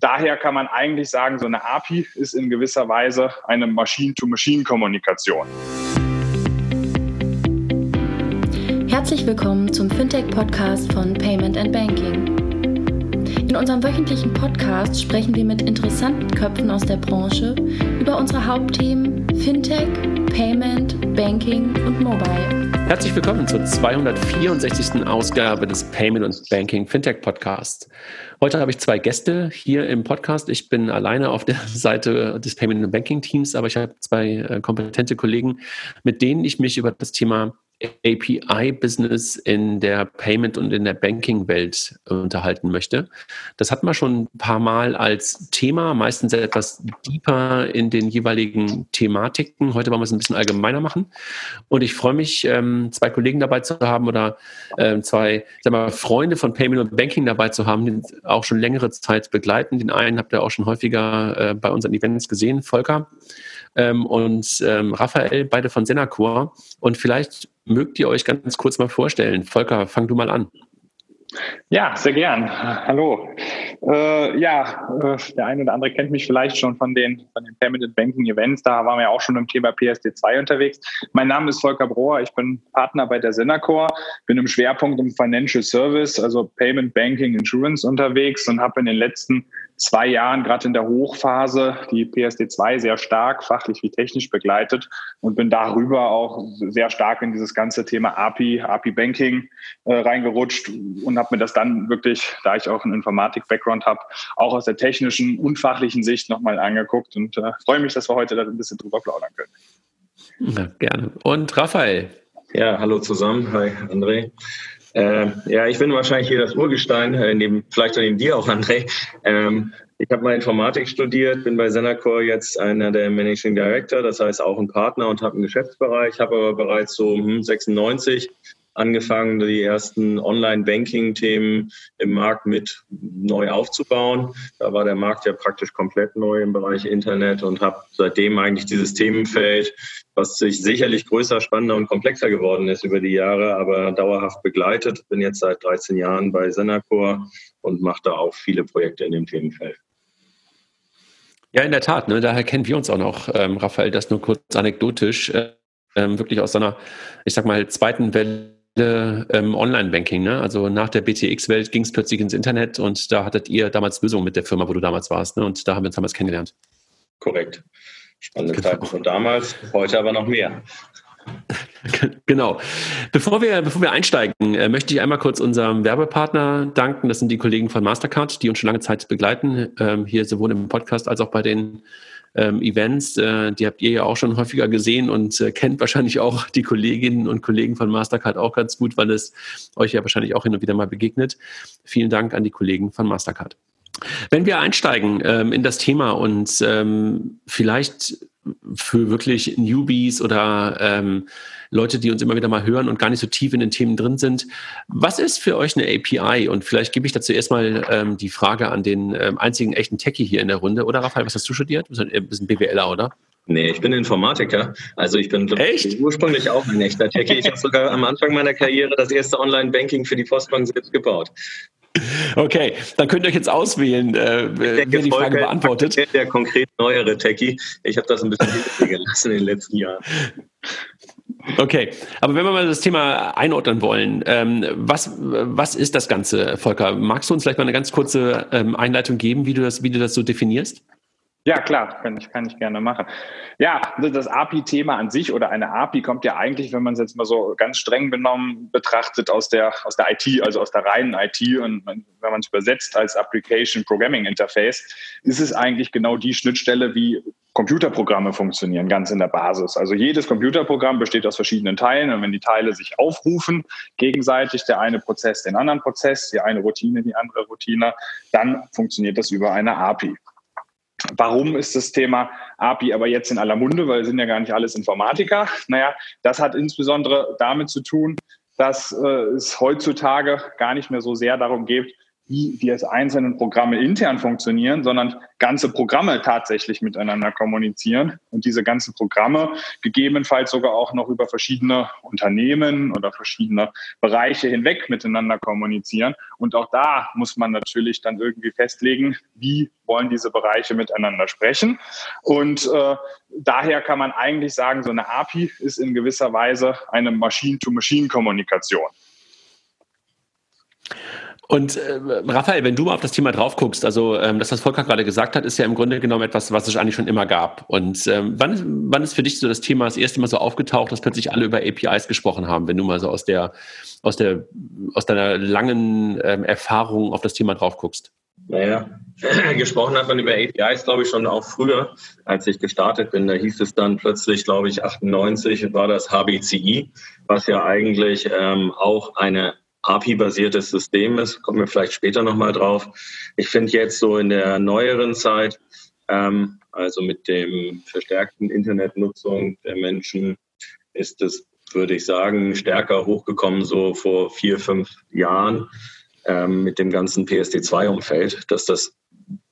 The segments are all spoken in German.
daher kann man eigentlich sagen, so eine API ist in gewisser Weise eine Machine-to-Machine-Kommunikation. Herzlich willkommen zum Fintech-Podcast von Payment and Banking. In unserem wöchentlichen Podcast sprechen wir mit interessanten Köpfen aus der Branche über unsere Hauptthemen Fintech, Payment, Banking und Mobile. Herzlich willkommen zur 264. Ausgabe des Payment und Banking Fintech Podcasts. Heute habe ich zwei Gäste hier im Podcast. Ich bin alleine auf der Seite des Payment und Banking Teams, aber ich habe zwei äh, kompetente Kollegen, mit denen ich mich über das Thema API-Business in der Payment- und in der Banking-Welt unterhalten möchte. Das hat man schon ein paar Mal als Thema, meistens etwas deeper in den jeweiligen Thematiken. Heute wollen wir es ein bisschen allgemeiner machen. Und ich freue mich, ähm, zwei Kollegen dabei zu haben oder ähm, zwei sag mal, Freunde von Payment und Banking dabei zu haben, die auch schon längere Zeit begleiten. Den einen habt ihr auch schon häufiger äh, bei unseren Events gesehen, Volker ähm, und ähm, Raphael, beide von Senacor. Und vielleicht mögt ihr euch ganz kurz mal vorstellen. Volker, fang du mal an. Ja, sehr gern. Hallo. Äh, ja, äh, der eine oder andere kennt mich vielleicht schon von den, von den Payment Banking Events. Da waren wir auch schon im Thema PSD2 unterwegs. Mein Name ist Volker Brohr. Ich bin Partner bei der Senacor, bin im Schwerpunkt im Financial Service, also Payment Banking Insurance unterwegs und habe in den letzten zwei Jahren, gerade in der Hochphase, die PSD2 sehr stark fachlich wie technisch begleitet und bin darüber auch sehr stark in dieses ganze Thema API, API Banking äh, reingerutscht und habe mir das dann wirklich, da ich auch einen Informatik-Background habe, auch aus der technischen und fachlichen Sicht nochmal angeguckt und äh, freue mich, dass wir heute da ein bisschen drüber plaudern können. Ja, gerne. Und Raphael. Ja, hallo zusammen. Hi, André. Äh, ja, ich bin wahrscheinlich hier das Urgestein, äh, neben, vielleicht neben dir auch, André. Ähm, ich habe mal Informatik studiert, bin bei Senacor jetzt einer der Managing Director, das heißt auch ein Partner und habe einen Geschäftsbereich, habe aber bereits so hm, 96 angefangen, die ersten Online-Banking-Themen im Markt mit neu aufzubauen. Da war der Markt ja praktisch komplett neu im Bereich Internet und habe seitdem eigentlich dieses Themenfeld, was sich sicherlich größer, spannender und komplexer geworden ist über die Jahre, aber dauerhaft begleitet. Bin jetzt seit 13 Jahren bei Senacor und mache da auch viele Projekte in dem Themenfeld. Ja, in der Tat. Ne? Daher kennen wir uns auch noch, ähm, Raphael, das nur kurz anekdotisch, äh, wirklich aus seiner, ich sag mal, zweiten Welle ähm, Online-Banking. Ne? Also nach der BTX-Welt ging es plötzlich ins Internet und da hattet ihr damals Lösungen mit der Firma, wo du damals warst. Ne? Und da haben wir uns damals kennengelernt. Korrekt. Spannende genau. Zeiten von damals, heute aber noch mehr. Genau. Bevor wir, bevor wir einsteigen, äh, möchte ich einmal kurz unserem Werbepartner danken. Das sind die Kollegen von Mastercard, die uns schon lange Zeit begleiten, ähm, hier sowohl im Podcast als auch bei den ähm, Events. Äh, die habt ihr ja auch schon häufiger gesehen und äh, kennt wahrscheinlich auch die Kolleginnen und Kollegen von Mastercard auch ganz gut, weil es euch ja wahrscheinlich auch hin und wieder mal begegnet. Vielen Dank an die Kollegen von Mastercard. Wenn wir einsteigen ähm, in das Thema und ähm, vielleicht für wirklich Newbies oder ähm, Leute, die uns immer wieder mal hören und gar nicht so tief in den Themen drin sind. Was ist für euch eine API? Und vielleicht gebe ich dazu erstmal ähm, die Frage an den ähm, einzigen echten Techie hier in der Runde. Oder Raphael, was hast du studiert? Du bist ein BWLer, oder? Nee, ich bin Informatiker. Also ich bin Echt? ursprünglich auch ein echter Techie. Ich habe sogar am Anfang meiner Karriere das erste Online-Banking für die Postbank selbst gebaut. Okay, dann könnt ihr euch jetzt auswählen, äh, wer die Frage beantwortet. Der konkret neuere Techie. Ich habe das ein bisschen gelassen in den letzten Jahren. Okay, aber wenn wir mal das Thema einordnen wollen, ähm, was, was ist das Ganze, Volker? Magst du uns vielleicht mal eine ganz kurze ähm, Einleitung geben, wie du das, wie du das so definierst? Ja, klar, kann ich, kann ich gerne machen. Ja, das API-Thema an sich oder eine API kommt ja eigentlich, wenn man es jetzt mal so ganz streng benommen betrachtet, aus der, aus der IT, also aus der reinen IT. Und wenn man es übersetzt als Application Programming Interface, ist es eigentlich genau die Schnittstelle, wie Computerprogramme funktionieren, ganz in der Basis. Also jedes Computerprogramm besteht aus verschiedenen Teilen und wenn die Teile sich aufrufen, gegenseitig der eine Prozess den anderen Prozess, die eine Routine die andere Routine, dann funktioniert das über eine API. Warum ist das Thema API aber jetzt in aller Munde? Weil sind ja gar nicht alles Informatiker. Naja, das hat insbesondere damit zu tun, dass äh, es heutzutage gar nicht mehr so sehr darum geht, wie die einzelnen Programme intern funktionieren, sondern ganze Programme tatsächlich miteinander kommunizieren und diese ganzen Programme gegebenenfalls sogar auch noch über verschiedene Unternehmen oder verschiedene Bereiche hinweg miteinander kommunizieren. Und auch da muss man natürlich dann irgendwie festlegen, wie wollen diese Bereiche miteinander sprechen. Und äh, daher kann man eigentlich sagen, so eine API ist in gewisser Weise eine Machine-to-Machine-Kommunikation. Und äh, Raphael, wenn du mal auf das Thema drauf guckst, also ähm, das, was Volker gerade gesagt hat, ist ja im Grunde genommen etwas, was es eigentlich schon immer gab. Und ähm, wann, wann ist für dich so das Thema das erste Mal so aufgetaucht, dass plötzlich alle über APIs gesprochen haben, wenn du mal so aus der, aus der, aus deiner langen ähm, Erfahrung auf das Thema drauf guckst? Naja, gesprochen hat man über APIs, glaube ich, schon auch früher, als ich gestartet bin. Da hieß es dann plötzlich, glaube ich, 98 war das HBCI, was ja eigentlich ähm, auch eine API-basiertes System ist. Kommen wir vielleicht später nochmal drauf. Ich finde jetzt so in der neueren Zeit, ähm, also mit dem verstärkten Internetnutzung der Menschen, ist es, würde ich sagen, stärker hochgekommen, so vor vier, fünf Jahren ähm, mit dem ganzen PSD2-Umfeld, dass das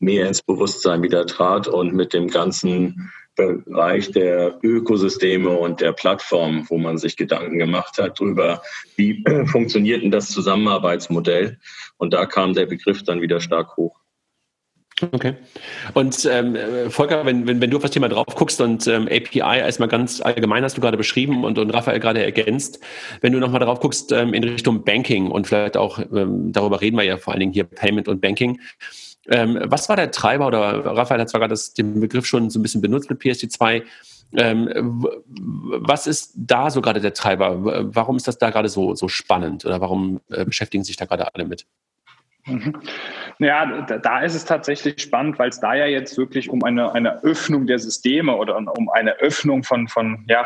mehr ins Bewusstsein wieder trat und mit dem ganzen Bereich der Ökosysteme und der Plattform, wo man sich Gedanken gemacht hat darüber, wie funktioniert denn das Zusammenarbeitsmodell. Und da kam der Begriff dann wieder stark hoch. Okay. Und ähm, Volker, wenn, wenn, wenn du auf das Thema drauf guckst und ähm, API erstmal ganz allgemein hast du gerade beschrieben und, und Raphael gerade ergänzt, wenn du nochmal drauf guckst ähm, in Richtung Banking und vielleicht auch, ähm, darüber reden wir ja vor allen Dingen hier Payment und Banking, ähm, was war der Treiber, oder Raphael hat zwar gerade den Begriff schon so ein bisschen benutzt mit PSD2, ähm, was ist da so gerade der Treiber? Warum ist das da gerade so, so spannend oder warum äh, beschäftigen sich da gerade alle mit? Mhm. Ja, da ist es tatsächlich spannend, weil es da ja jetzt wirklich um eine, eine Öffnung der Systeme oder um eine Öffnung von, von, ja,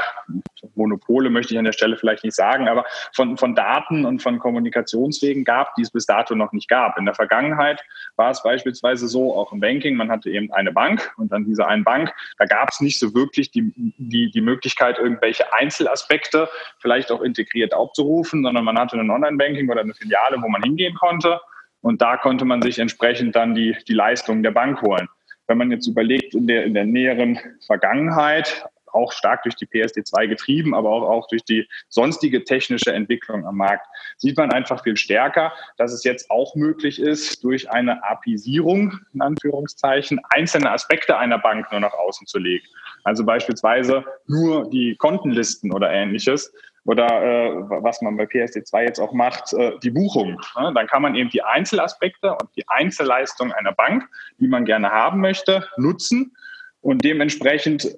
Monopole möchte ich an der Stelle vielleicht nicht sagen, aber von, von Daten und von Kommunikationswegen gab, die es bis dato noch nicht gab. In der Vergangenheit war es beispielsweise so, auch im Banking, man hatte eben eine Bank und an dieser einen Bank, da gab es nicht so wirklich die, die, die Möglichkeit, irgendwelche Einzelaspekte vielleicht auch integriert aufzurufen, sondern man hatte ein Online-Banking oder eine Filiale, wo man hingehen konnte und da konnte man sich entsprechend dann die, die Leistungen der Bank holen. Wenn man jetzt überlegt, in der, in der näheren Vergangenheit, auch stark durch die PSD2 getrieben, aber auch, auch durch die sonstige technische Entwicklung am Markt, sieht man einfach viel stärker, dass es jetzt auch möglich ist, durch eine APIsierung, in Anführungszeichen, einzelne Aspekte einer Bank nur nach außen zu legen. Also beispielsweise nur die Kontenlisten oder ähnliches oder äh, was man bei PSD2 jetzt auch macht, äh, die Buchung. Ne? Dann kann man eben die Einzelaspekte und die Einzelleistung einer Bank, die man gerne haben möchte, nutzen und dementsprechend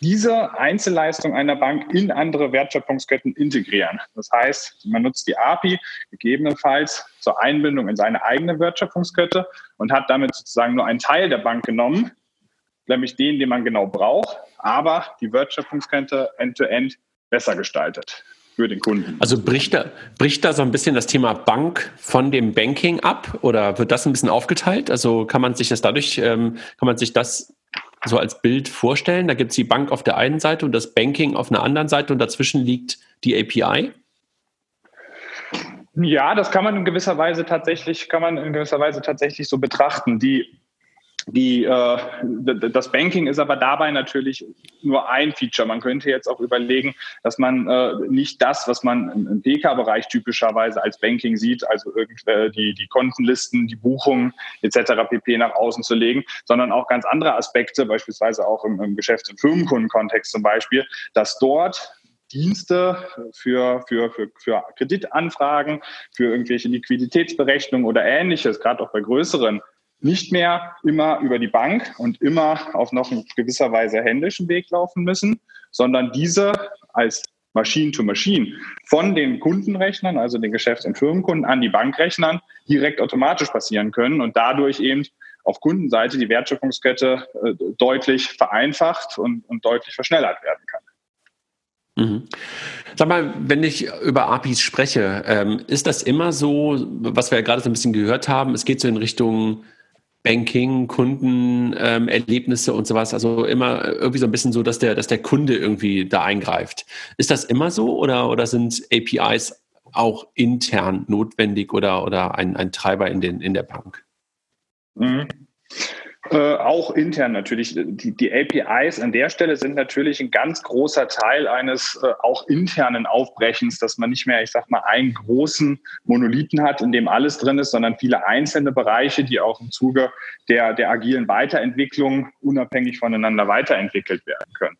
diese Einzelleistung einer Bank in andere Wertschöpfungsketten integrieren. Das heißt, man nutzt die API gegebenenfalls zur Einbindung in seine eigene Wertschöpfungskette und hat damit sozusagen nur einen Teil der Bank genommen, nämlich den, den man genau braucht, aber die Wertschöpfungskette end-to-end besser gestaltet für den Kunden. Also bricht da, bricht da so ein bisschen das Thema Bank von dem Banking ab oder wird das ein bisschen aufgeteilt? Also kann man sich das dadurch, ähm, kann man sich das so als Bild vorstellen? Da gibt es die Bank auf der einen Seite und das Banking auf einer anderen Seite und dazwischen liegt die API? Ja, das kann man in gewisser Weise tatsächlich, kann man in gewisser Weise tatsächlich so betrachten. Die die, äh, das Banking ist aber dabei natürlich nur ein Feature. Man könnte jetzt auch überlegen, dass man äh, nicht das, was man im PK-Bereich typischerweise als Banking sieht, also irgendwie die, die Kontenlisten, die Buchungen etc. pp. nach außen zu legen, sondern auch ganz andere Aspekte, beispielsweise auch im, im Geschäfts- und Firmenkundenkontext zum Beispiel, dass dort Dienste für, für, für, für Kreditanfragen, für irgendwelche Liquiditätsberechnungen oder ähnliches, gerade auch bei größeren nicht mehr immer über die Bank und immer auf noch in gewisser Weise händischen Weg laufen müssen, sondern diese als Machine to Machine von den Kundenrechnern, also den Geschäfts- und Firmenkunden an die Bankrechnern direkt automatisch passieren können und dadurch eben auf Kundenseite die Wertschöpfungskette äh, deutlich vereinfacht und, und deutlich verschnellert werden kann. Mhm. Sag mal, wenn ich über APIs spreche, ähm, ist das immer so, was wir ja gerade so ein bisschen gehört haben, es geht so in Richtung Banking, Kundenerlebnisse ähm, und sowas. Also immer irgendwie so ein bisschen so, dass der, dass der Kunde irgendwie da eingreift. Ist das immer so oder, oder sind APIs auch intern notwendig oder, oder ein, ein Treiber in, den, in der Bank? Mhm. Äh, auch intern natürlich. Die, die, APIs an der Stelle sind natürlich ein ganz großer Teil eines äh, auch internen Aufbrechens, dass man nicht mehr, ich sag mal, einen großen Monolithen hat, in dem alles drin ist, sondern viele einzelne Bereiche, die auch im Zuge der, der agilen Weiterentwicklung unabhängig voneinander weiterentwickelt werden können.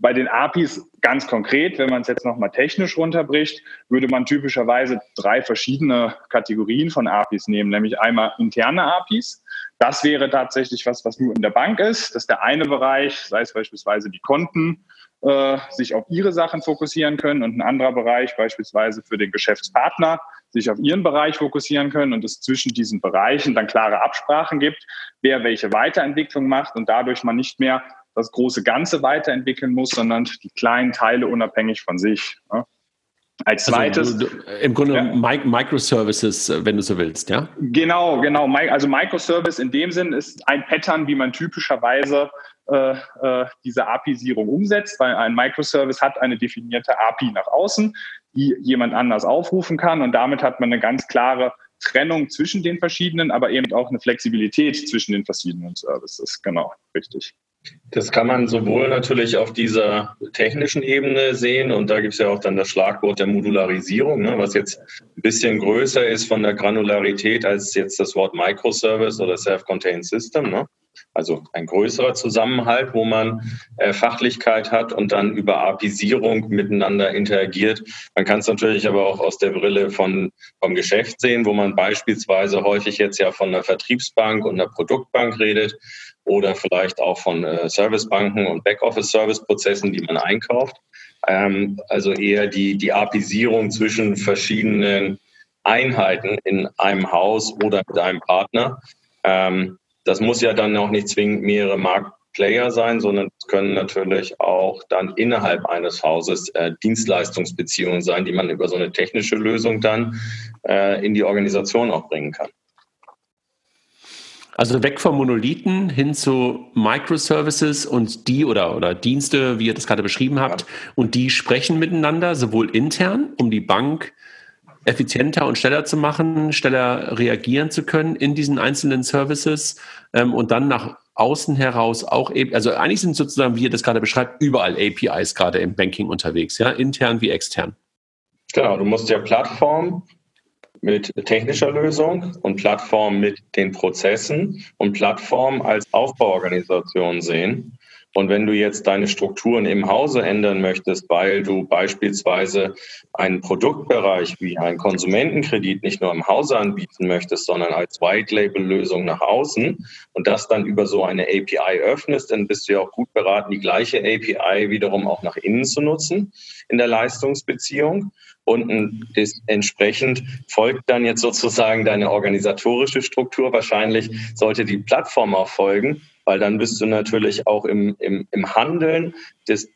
Bei den APIs ganz konkret, wenn man es jetzt nochmal technisch runterbricht, würde man typischerweise drei verschiedene Kategorien von APIs nehmen, nämlich einmal interne APIs. Das wäre tatsächlich was, was nur in der Bank ist. Das ist der eine Bereich, sei es beispielsweise die Konten, äh, sich auf ihre Sachen fokussieren können und ein anderer Bereich beispielsweise für den Geschäftspartner sich auf ihren Bereich fokussieren können und es zwischen diesen Bereichen dann klare Absprachen gibt, wer welche Weiterentwicklung macht und dadurch man nicht mehr das große Ganze weiterentwickeln muss, sondern die kleinen Teile unabhängig von sich. Ja. Als also zweites. Also, Im Grunde ja. Microservices, wenn du so willst, ja? Genau, genau. Also Microservice in dem Sinn ist ein Pattern, wie man typischerweise äh, äh, diese API-Sierung umsetzt, weil ein Microservice hat eine definierte API nach außen, die jemand anders aufrufen kann und damit hat man eine ganz klare Trennung zwischen den verschiedenen, aber eben auch eine Flexibilität zwischen den verschiedenen Services. Genau, richtig. Das kann man sowohl natürlich auf dieser technischen Ebene sehen und da gibt es ja auch dann das Schlagwort der Modularisierung, ne, was jetzt ein bisschen größer ist von der Granularität als jetzt das Wort Microservice oder Self-Contained System. Ne? Also ein größerer Zusammenhalt, wo man äh, Fachlichkeit hat und dann über Apisierung miteinander interagiert. Man kann es natürlich aber auch aus der Brille von, vom Geschäft sehen, wo man beispielsweise häufig jetzt ja von einer Vertriebsbank und einer Produktbank redet oder vielleicht auch von äh, Servicebanken und Backoffice-Service-Prozessen, die man einkauft. Ähm, also eher die, die Apisierung zwischen verschiedenen Einheiten in einem Haus oder mit einem Partner. Ähm, das muss ja dann auch nicht zwingend mehrere Marktplayer sein, sondern es können natürlich auch dann innerhalb eines Hauses äh, Dienstleistungsbeziehungen sein, die man über so eine technische Lösung dann äh, in die Organisation auch bringen kann. Also weg vom Monolithen hin zu Microservices und die oder, oder Dienste, wie ihr das gerade beschrieben habt, und die sprechen miteinander, sowohl intern, um die Bank effizienter und schneller zu machen, schneller reagieren zu können in diesen einzelnen Services ähm, und dann nach außen heraus auch, also eigentlich sind sozusagen, wie ihr das gerade beschreibt, überall APIs gerade im Banking unterwegs, ja, intern wie extern. Genau, du musst ja Plattform mit technischer Lösung und Plattform mit den Prozessen und Plattform als Aufbauorganisation sehen. Und wenn du jetzt deine Strukturen im Hause ändern möchtest, weil du beispielsweise einen Produktbereich wie einen Konsumentenkredit nicht nur im Hause anbieten möchtest, sondern als White-Label-Lösung nach außen und das dann über so eine API öffnest, dann bist du ja auch gut beraten, die gleiche API wiederum auch nach innen zu nutzen in der Leistungsbeziehung. Und entsprechend folgt dann jetzt sozusagen deine organisatorische Struktur. Wahrscheinlich sollte die Plattform auch folgen, weil dann bist du natürlich auch im, im, im Handeln des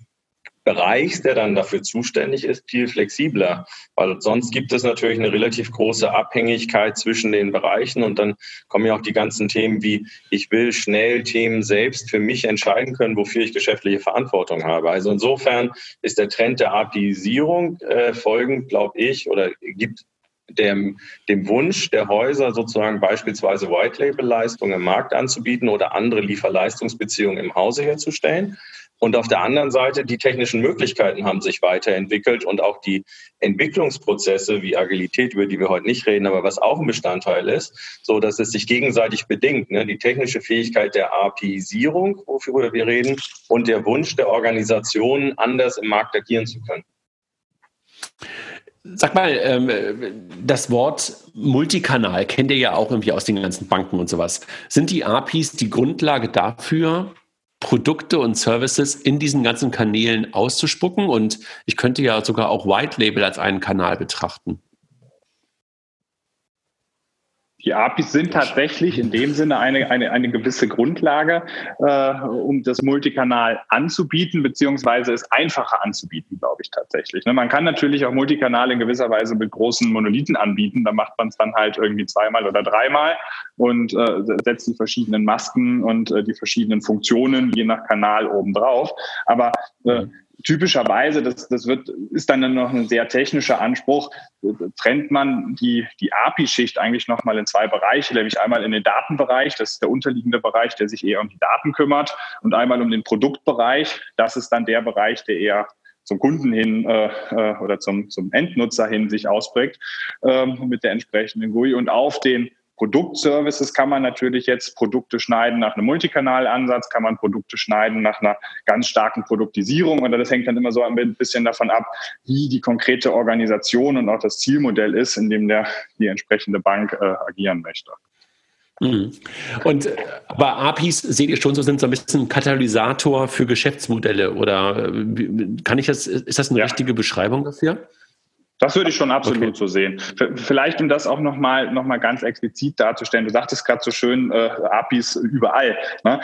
Bereichs, der dann dafür zuständig ist, viel flexibler. Weil sonst gibt es natürlich eine relativ große Abhängigkeit zwischen den Bereichen und dann kommen ja auch die ganzen Themen wie, ich will schnell Themen selbst für mich entscheiden können, wofür ich geschäftliche Verantwortung habe. Also insofern ist der Trend der APIisierung äh, folgend, glaube ich, oder gibt dem, dem Wunsch der Häuser sozusagen beispielsweise White-Label-Leistungen im Markt anzubieten oder andere Lieferleistungsbeziehungen im Hause herzustellen. Und auf der anderen Seite, die technischen Möglichkeiten haben sich weiterentwickelt und auch die Entwicklungsprozesse wie Agilität, über die wir heute nicht reden, aber was auch ein Bestandteil ist, so dass es sich gegenseitig bedingt. Ne? Die technische Fähigkeit der APIisierung, wofür wir reden, und der Wunsch der Organisationen, anders im Markt agieren zu können. Sag mal, ähm, das Wort Multikanal kennt ihr ja auch irgendwie aus den ganzen Banken und sowas. Sind die APIs die Grundlage dafür, Produkte und Services in diesen ganzen Kanälen auszuspucken? Und ich könnte ja sogar auch White Label als einen Kanal betrachten. Die APIs sind tatsächlich in dem Sinne eine, eine, eine gewisse Grundlage, äh, um das Multikanal anzubieten, beziehungsweise es einfacher anzubieten, glaube ich tatsächlich. Ne? Man kann natürlich auch Multikanal in gewisser Weise mit großen Monolithen anbieten. Da macht man es dann halt irgendwie zweimal oder dreimal und äh, setzt die verschiedenen Masken und äh, die verschiedenen Funktionen je nach Kanal oben drauf. Aber äh, typischerweise, das, das wird, ist dann noch ein sehr technischer Anspruch, trennt man die, die API-Schicht eigentlich nochmal in zwei Bereiche, nämlich einmal in den Datenbereich, das ist der unterliegende Bereich, der sich eher um die Daten kümmert, und einmal um den Produktbereich, das ist dann der Bereich, der eher zum Kunden hin äh, äh oder zum, zum Endnutzer hin sich ausprägt ähm, mit der entsprechenden GUI. Und auf den Produktservices kann man natürlich jetzt Produkte schneiden nach einem Multikanalansatz, kann man Produkte schneiden nach einer ganz starken Produktisierung. Und das hängt dann immer so ein bisschen davon ab, wie die konkrete Organisation und auch das Zielmodell ist, in dem der, die entsprechende Bank äh, agieren möchte. Mhm. Und äh, aber APIs seht ihr schon so sind so ein bisschen Katalysator für Geschäftsmodelle oder äh, kann ich das ist das eine ja. richtige Beschreibung dafür? Das würde ich schon absolut okay. so sehen. Vielleicht, um das auch nochmal noch mal ganz explizit darzustellen, du sagtest gerade so schön, äh, APIs überall. Ne?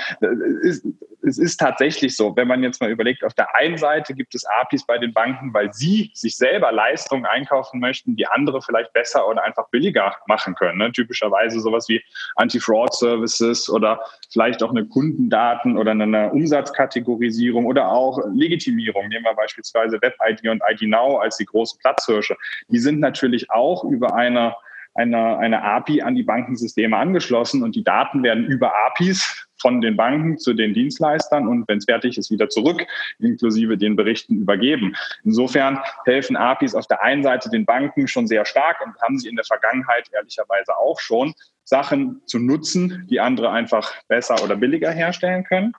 Es, es ist tatsächlich so, wenn man jetzt mal überlegt, auf der einen Seite gibt es APIs bei den Banken, weil sie sich selber Leistungen einkaufen möchten, die andere vielleicht besser oder einfach billiger machen können. Ne? Typischerweise sowas wie Anti-Fraud-Services oder vielleicht auch eine Kundendaten oder eine Umsatzkategorisierung oder auch Legitimierung. Nehmen wir beispielsweise Web-ID und ID Now als die große Platzhörer Platzhirsche. Die sind natürlich auch über eine, eine, eine API an die Bankensysteme angeschlossen und die Daten werden über APIs von den Banken zu den Dienstleistern und wenn es fertig ist, wieder zurück, inklusive den Berichten übergeben. Insofern helfen APIs auf der einen Seite den Banken schon sehr stark und haben sie in der Vergangenheit ehrlicherweise auch schon, Sachen zu nutzen, die andere einfach besser oder billiger herstellen können.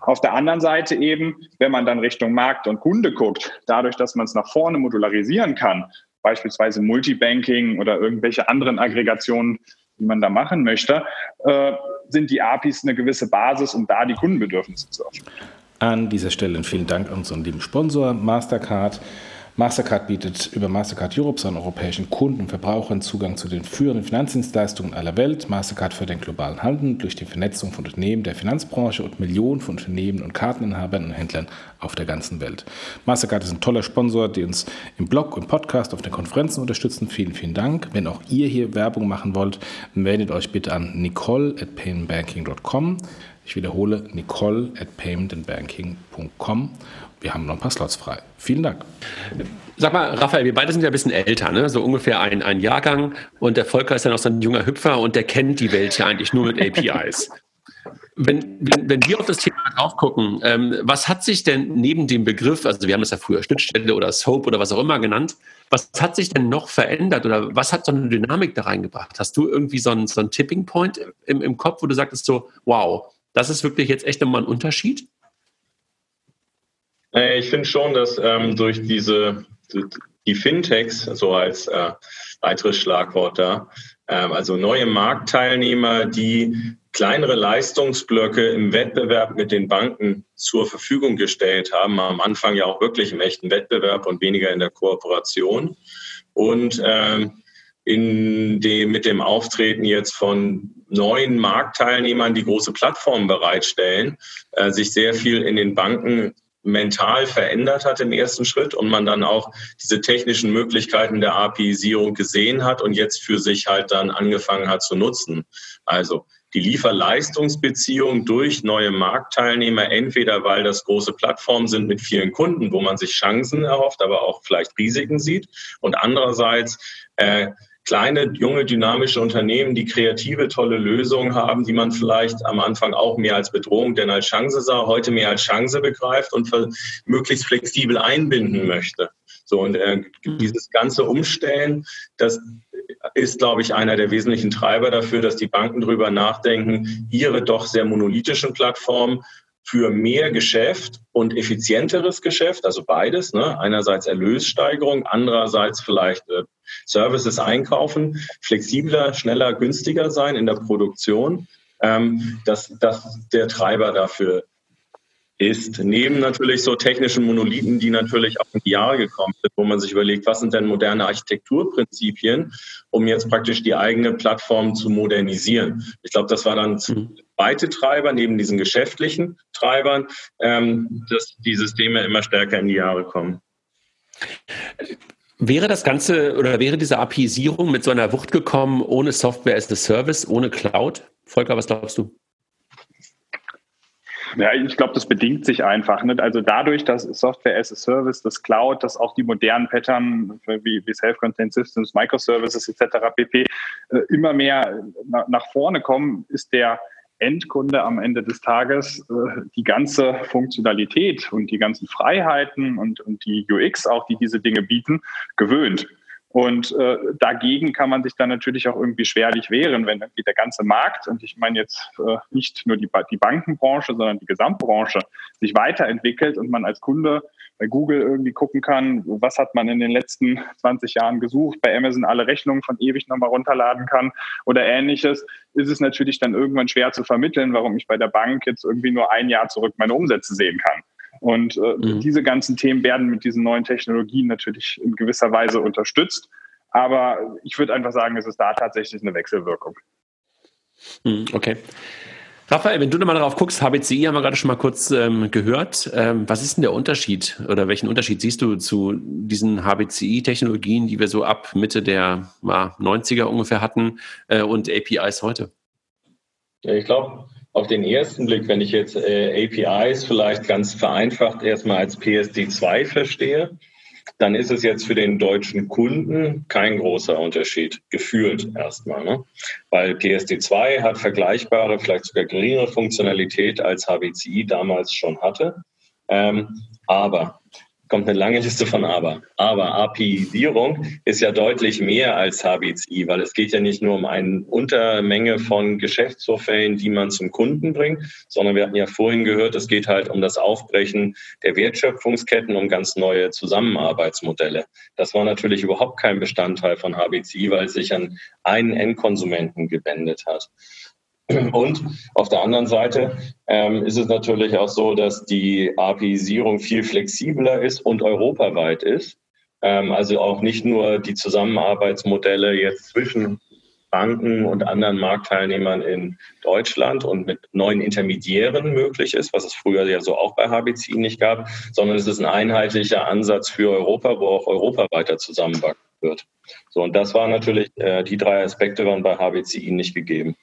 Auf der anderen Seite eben, wenn man dann Richtung Markt und Kunde guckt, dadurch, dass man es nach vorne modularisieren kann, beispielsweise Multibanking oder irgendwelche anderen Aggregationen, die man da machen möchte, äh, sind die APIs eine gewisse Basis, um da die Kundenbedürfnisse zu erfüllen. An dieser Stelle vielen Dank an unseren lieben Sponsor Mastercard. Mastercard bietet über Mastercard Europe seinen europäischen Kunden und Verbrauchern Zugang zu den führenden Finanzdienstleistungen aller Welt. Mastercard für den globalen Handel durch die Vernetzung von Unternehmen der Finanzbranche und Millionen von Unternehmen und Karteninhabern und Händlern auf der ganzen Welt. Mastercard ist ein toller Sponsor, der uns im Blog und Podcast auf den Konferenzen unterstützen. Vielen, vielen Dank. Wenn auch ihr hier Werbung machen wollt, meldet euch bitte an nicole at paymentbanking.com. Ich wiederhole, nicole at paymentandbanking.com wir haben noch ein paar Slots frei. Vielen Dank. Sag mal, Raphael, wir beide sind ja ein bisschen älter, ne? so ungefähr ein, ein Jahrgang. Und der Volker ist ja noch so ein junger Hüpfer und der kennt die Welt ja eigentlich nur mit APIs. Wenn, wenn, wenn wir auf das Thema drauf gucken, ähm, was hat sich denn neben dem Begriff, also wir haben das ja früher Schnittstelle oder Soap oder was auch immer genannt, was hat sich denn noch verändert oder was hat so eine Dynamik da reingebracht? Hast du irgendwie so einen, so einen Tipping Point im, im Kopf, wo du sagtest so, wow, das ist wirklich jetzt echt nochmal ein Unterschied? Äh, ich finde schon, dass ähm, durch diese die Fintechs, so als äh, weiteres Schlagwort da, ähm, also neue Marktteilnehmer, die kleinere Leistungsblöcke im Wettbewerb mit den Banken zur Verfügung gestellt haben, am Anfang ja auch wirklich im echten Wettbewerb und weniger in der Kooperation. Und ähm, in dem, mit dem Auftreten jetzt von neuen Marktteilnehmern, die große Plattformen bereitstellen, äh, sich sehr viel in den Banken mental verändert hat im ersten Schritt und man dann auch diese technischen Möglichkeiten der API-Sierung gesehen hat und jetzt für sich halt dann angefangen hat zu nutzen. Also die Lieferleistungsbeziehung durch neue Marktteilnehmer, entweder weil das große Plattformen sind mit vielen Kunden, wo man sich Chancen erhofft, aber auch vielleicht Risiken sieht, und andererseits äh, kleine, junge, dynamische Unternehmen, die kreative, tolle Lösungen haben, die man vielleicht am Anfang auch mehr als Bedrohung denn als Chance sah, heute mehr als Chance begreift und möglichst flexibel einbinden möchte. So, und äh, dieses ganze Umstellen, das ist, glaube ich, einer der wesentlichen Treiber dafür, dass die Banken darüber nachdenken, ihre doch sehr monolithischen Plattformen für mehr Geschäft und effizienteres Geschäft, also beides, ne? einerseits Erlössteigerung, andererseits vielleicht äh, Services einkaufen, flexibler, schneller, günstiger sein in der Produktion, ähm, dass das der Treiber dafür ist. Neben natürlich so technischen Monolithen, die natürlich auch in die Jahre gekommen sind, wo man sich überlegt, was sind denn moderne Architekturprinzipien, um jetzt praktisch die eigene Plattform zu modernisieren. Ich glaube, das war dann mhm. zweite Treiber neben diesen geschäftlichen Treibern, ähm, dass die Systeme immer stärker in die Jahre kommen. Wäre das Ganze oder wäre diese API-Sierung mit so einer Wucht gekommen ohne Software as a Service, ohne Cloud? Volker, was glaubst du? Ja, ich glaube, das bedingt sich einfach. Ne? Also dadurch, dass Software as a Service, das Cloud, dass auch die modernen Pattern wie, wie Self-Contained Systems, Microservices etc. pp. Äh, immer mehr nach vorne kommen, ist der Endkunde am Ende des Tages äh, die ganze Funktionalität und die ganzen Freiheiten und, und die UX auch, die diese Dinge bieten, gewöhnt. Und äh, dagegen kann man sich dann natürlich auch irgendwie schwerlich wehren, wenn irgendwie der ganze Markt, und ich meine jetzt äh, nicht nur die, die Bankenbranche, sondern die Gesamtbranche, sich weiterentwickelt und man als Kunde bei Google irgendwie gucken kann, was hat man in den letzten 20 Jahren gesucht, bei Amazon alle Rechnungen von ewig nochmal runterladen kann oder ähnliches, ist es natürlich dann irgendwann schwer zu vermitteln, warum ich bei der Bank jetzt irgendwie nur ein Jahr zurück meine Umsätze sehen kann. Und äh, mhm. diese ganzen Themen werden mit diesen neuen Technologien natürlich in gewisser Weise unterstützt. Aber ich würde einfach sagen, es ist da tatsächlich eine Wechselwirkung. Mhm, okay. Raphael, wenn du nochmal darauf guckst, HBCI haben wir gerade schon mal kurz ähm, gehört. Ähm, was ist denn der Unterschied oder welchen Unterschied siehst du zu diesen HBCI-Technologien, die wir so ab Mitte der ja, 90er ungefähr hatten äh, und APIs heute? Ja, ich glaube, auf den ersten Blick, wenn ich jetzt äh, APIs vielleicht ganz vereinfacht erstmal als PSD2 verstehe, dann ist es jetzt für den deutschen Kunden kein großer Unterschied, gefühlt erstmal. Ne? Weil PSD2 hat vergleichbare, vielleicht sogar geringere Funktionalität als HBCI damals schon hatte. Ähm, aber kommt eine lange Liste von Aber. Aber API-Isierung ist ja deutlich mehr als HBCI, weil es geht ja nicht nur um eine Untermenge von Geschäftsvorfällen, die man zum Kunden bringt, sondern wir hatten ja vorhin gehört, es geht halt um das Aufbrechen der Wertschöpfungsketten, um ganz neue Zusammenarbeitsmodelle. Das war natürlich überhaupt kein Bestandteil von HBCI, weil es sich an einen Endkonsumenten gewendet hat. Und auf der anderen Seite ähm, ist es natürlich auch so, dass die API-Sierung viel flexibler ist und europaweit ist. Ähm, also auch nicht nur die Zusammenarbeitsmodelle jetzt zwischen Banken und anderen Marktteilnehmern in Deutschland und mit neuen Intermediären möglich ist, was es früher ja so auch bei HBCI nicht gab, sondern es ist ein einheitlicher Ansatz für Europa, wo auch Europa weiter zusammenwachsen wird. So, und das war natürlich, äh, die drei Aspekte waren bei HBCI nicht gegeben.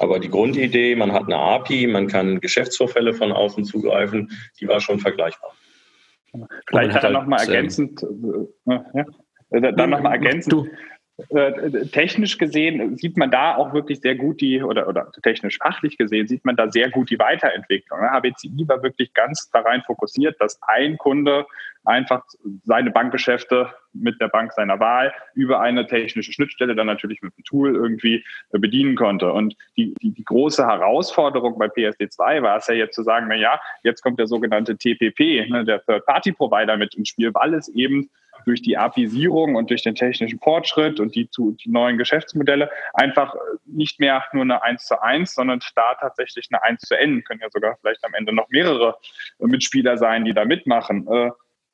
Aber die Grundidee, man hat eine API, man kann Geschäftsvorfälle von außen zugreifen, die war schon vergleichbar. Vielleicht hat er nochmal ergänzend, äh, ja, äh, dann nochmal ergänzend. Du. Äh, technisch gesehen sieht man da auch wirklich sehr gut die, oder, oder technisch fachlich gesehen sieht man da sehr gut die Weiterentwicklung. HBCI war wirklich ganz darein fokussiert, dass ein Kunde einfach seine Bankgeschäfte mit der Bank seiner Wahl über eine technische Schnittstelle dann natürlich mit dem Tool irgendwie bedienen konnte. Und die, die, die große Herausforderung bei PSD2 war es ja jetzt zu sagen, na ja, jetzt kommt der sogenannte TPP, ne, der Third-Party-Provider mit ins Spiel, weil es eben durch die API-Sierung und durch den technischen Fortschritt und die, die neuen Geschäftsmodelle einfach nicht mehr nur eine 1 zu 1, sondern da tatsächlich eine 1 zu N, können ja sogar vielleicht am Ende noch mehrere Mitspieler sein, die da mitmachen. Äh,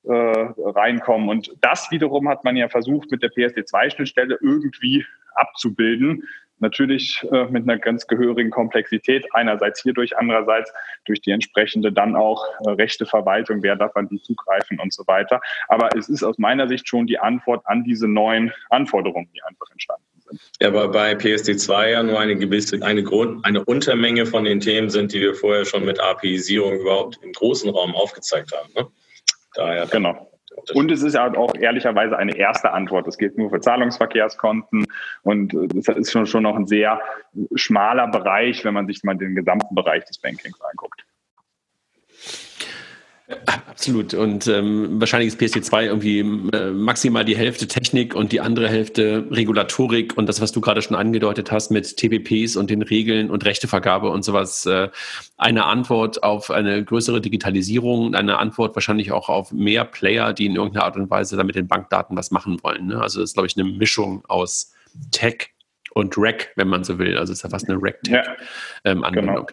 äh, reinkommen. Und das wiederum hat man ja versucht, mit der PSD2-Schnittstelle irgendwie abzubilden. Natürlich äh, mit einer ganz gehörigen Komplexität, einerseits hierdurch, andererseits durch die entsprechende dann auch äh, rechte Verwaltung, wer darf an die zugreifen und so weiter. Aber es ist aus meiner Sicht schon die Antwort an diese neuen Anforderungen, die einfach entstanden sind. Ja, aber bei PSD2 ja nur eine gewisse, eine Grund, eine Untermenge von den Themen sind, die wir vorher schon mit API-Sierung überhaupt im großen Raum aufgezeigt haben. Ne? Daher genau. Und es ist ja auch ehrlicherweise eine erste Antwort. Es gilt nur für Zahlungsverkehrskonten und das ist schon, schon noch ein sehr schmaler Bereich, wenn man sich mal den gesamten Bereich des Bankings anguckt. Absolut. Und ähm, wahrscheinlich ist PSD2 irgendwie äh, maximal die Hälfte Technik und die andere Hälfte Regulatorik und das, was du gerade schon angedeutet hast mit TPPs und den Regeln und Rechtevergabe und sowas. Äh, eine Antwort auf eine größere Digitalisierung, eine Antwort wahrscheinlich auch auf mehr Player, die in irgendeiner Art und Weise damit den Bankdaten was machen wollen. Ne? Also das ist, glaube ich, eine Mischung aus Tech und Rec, wenn man so will. Also es ist ja fast eine Rec-Tech-Anwendung. Ja, ähm, genau.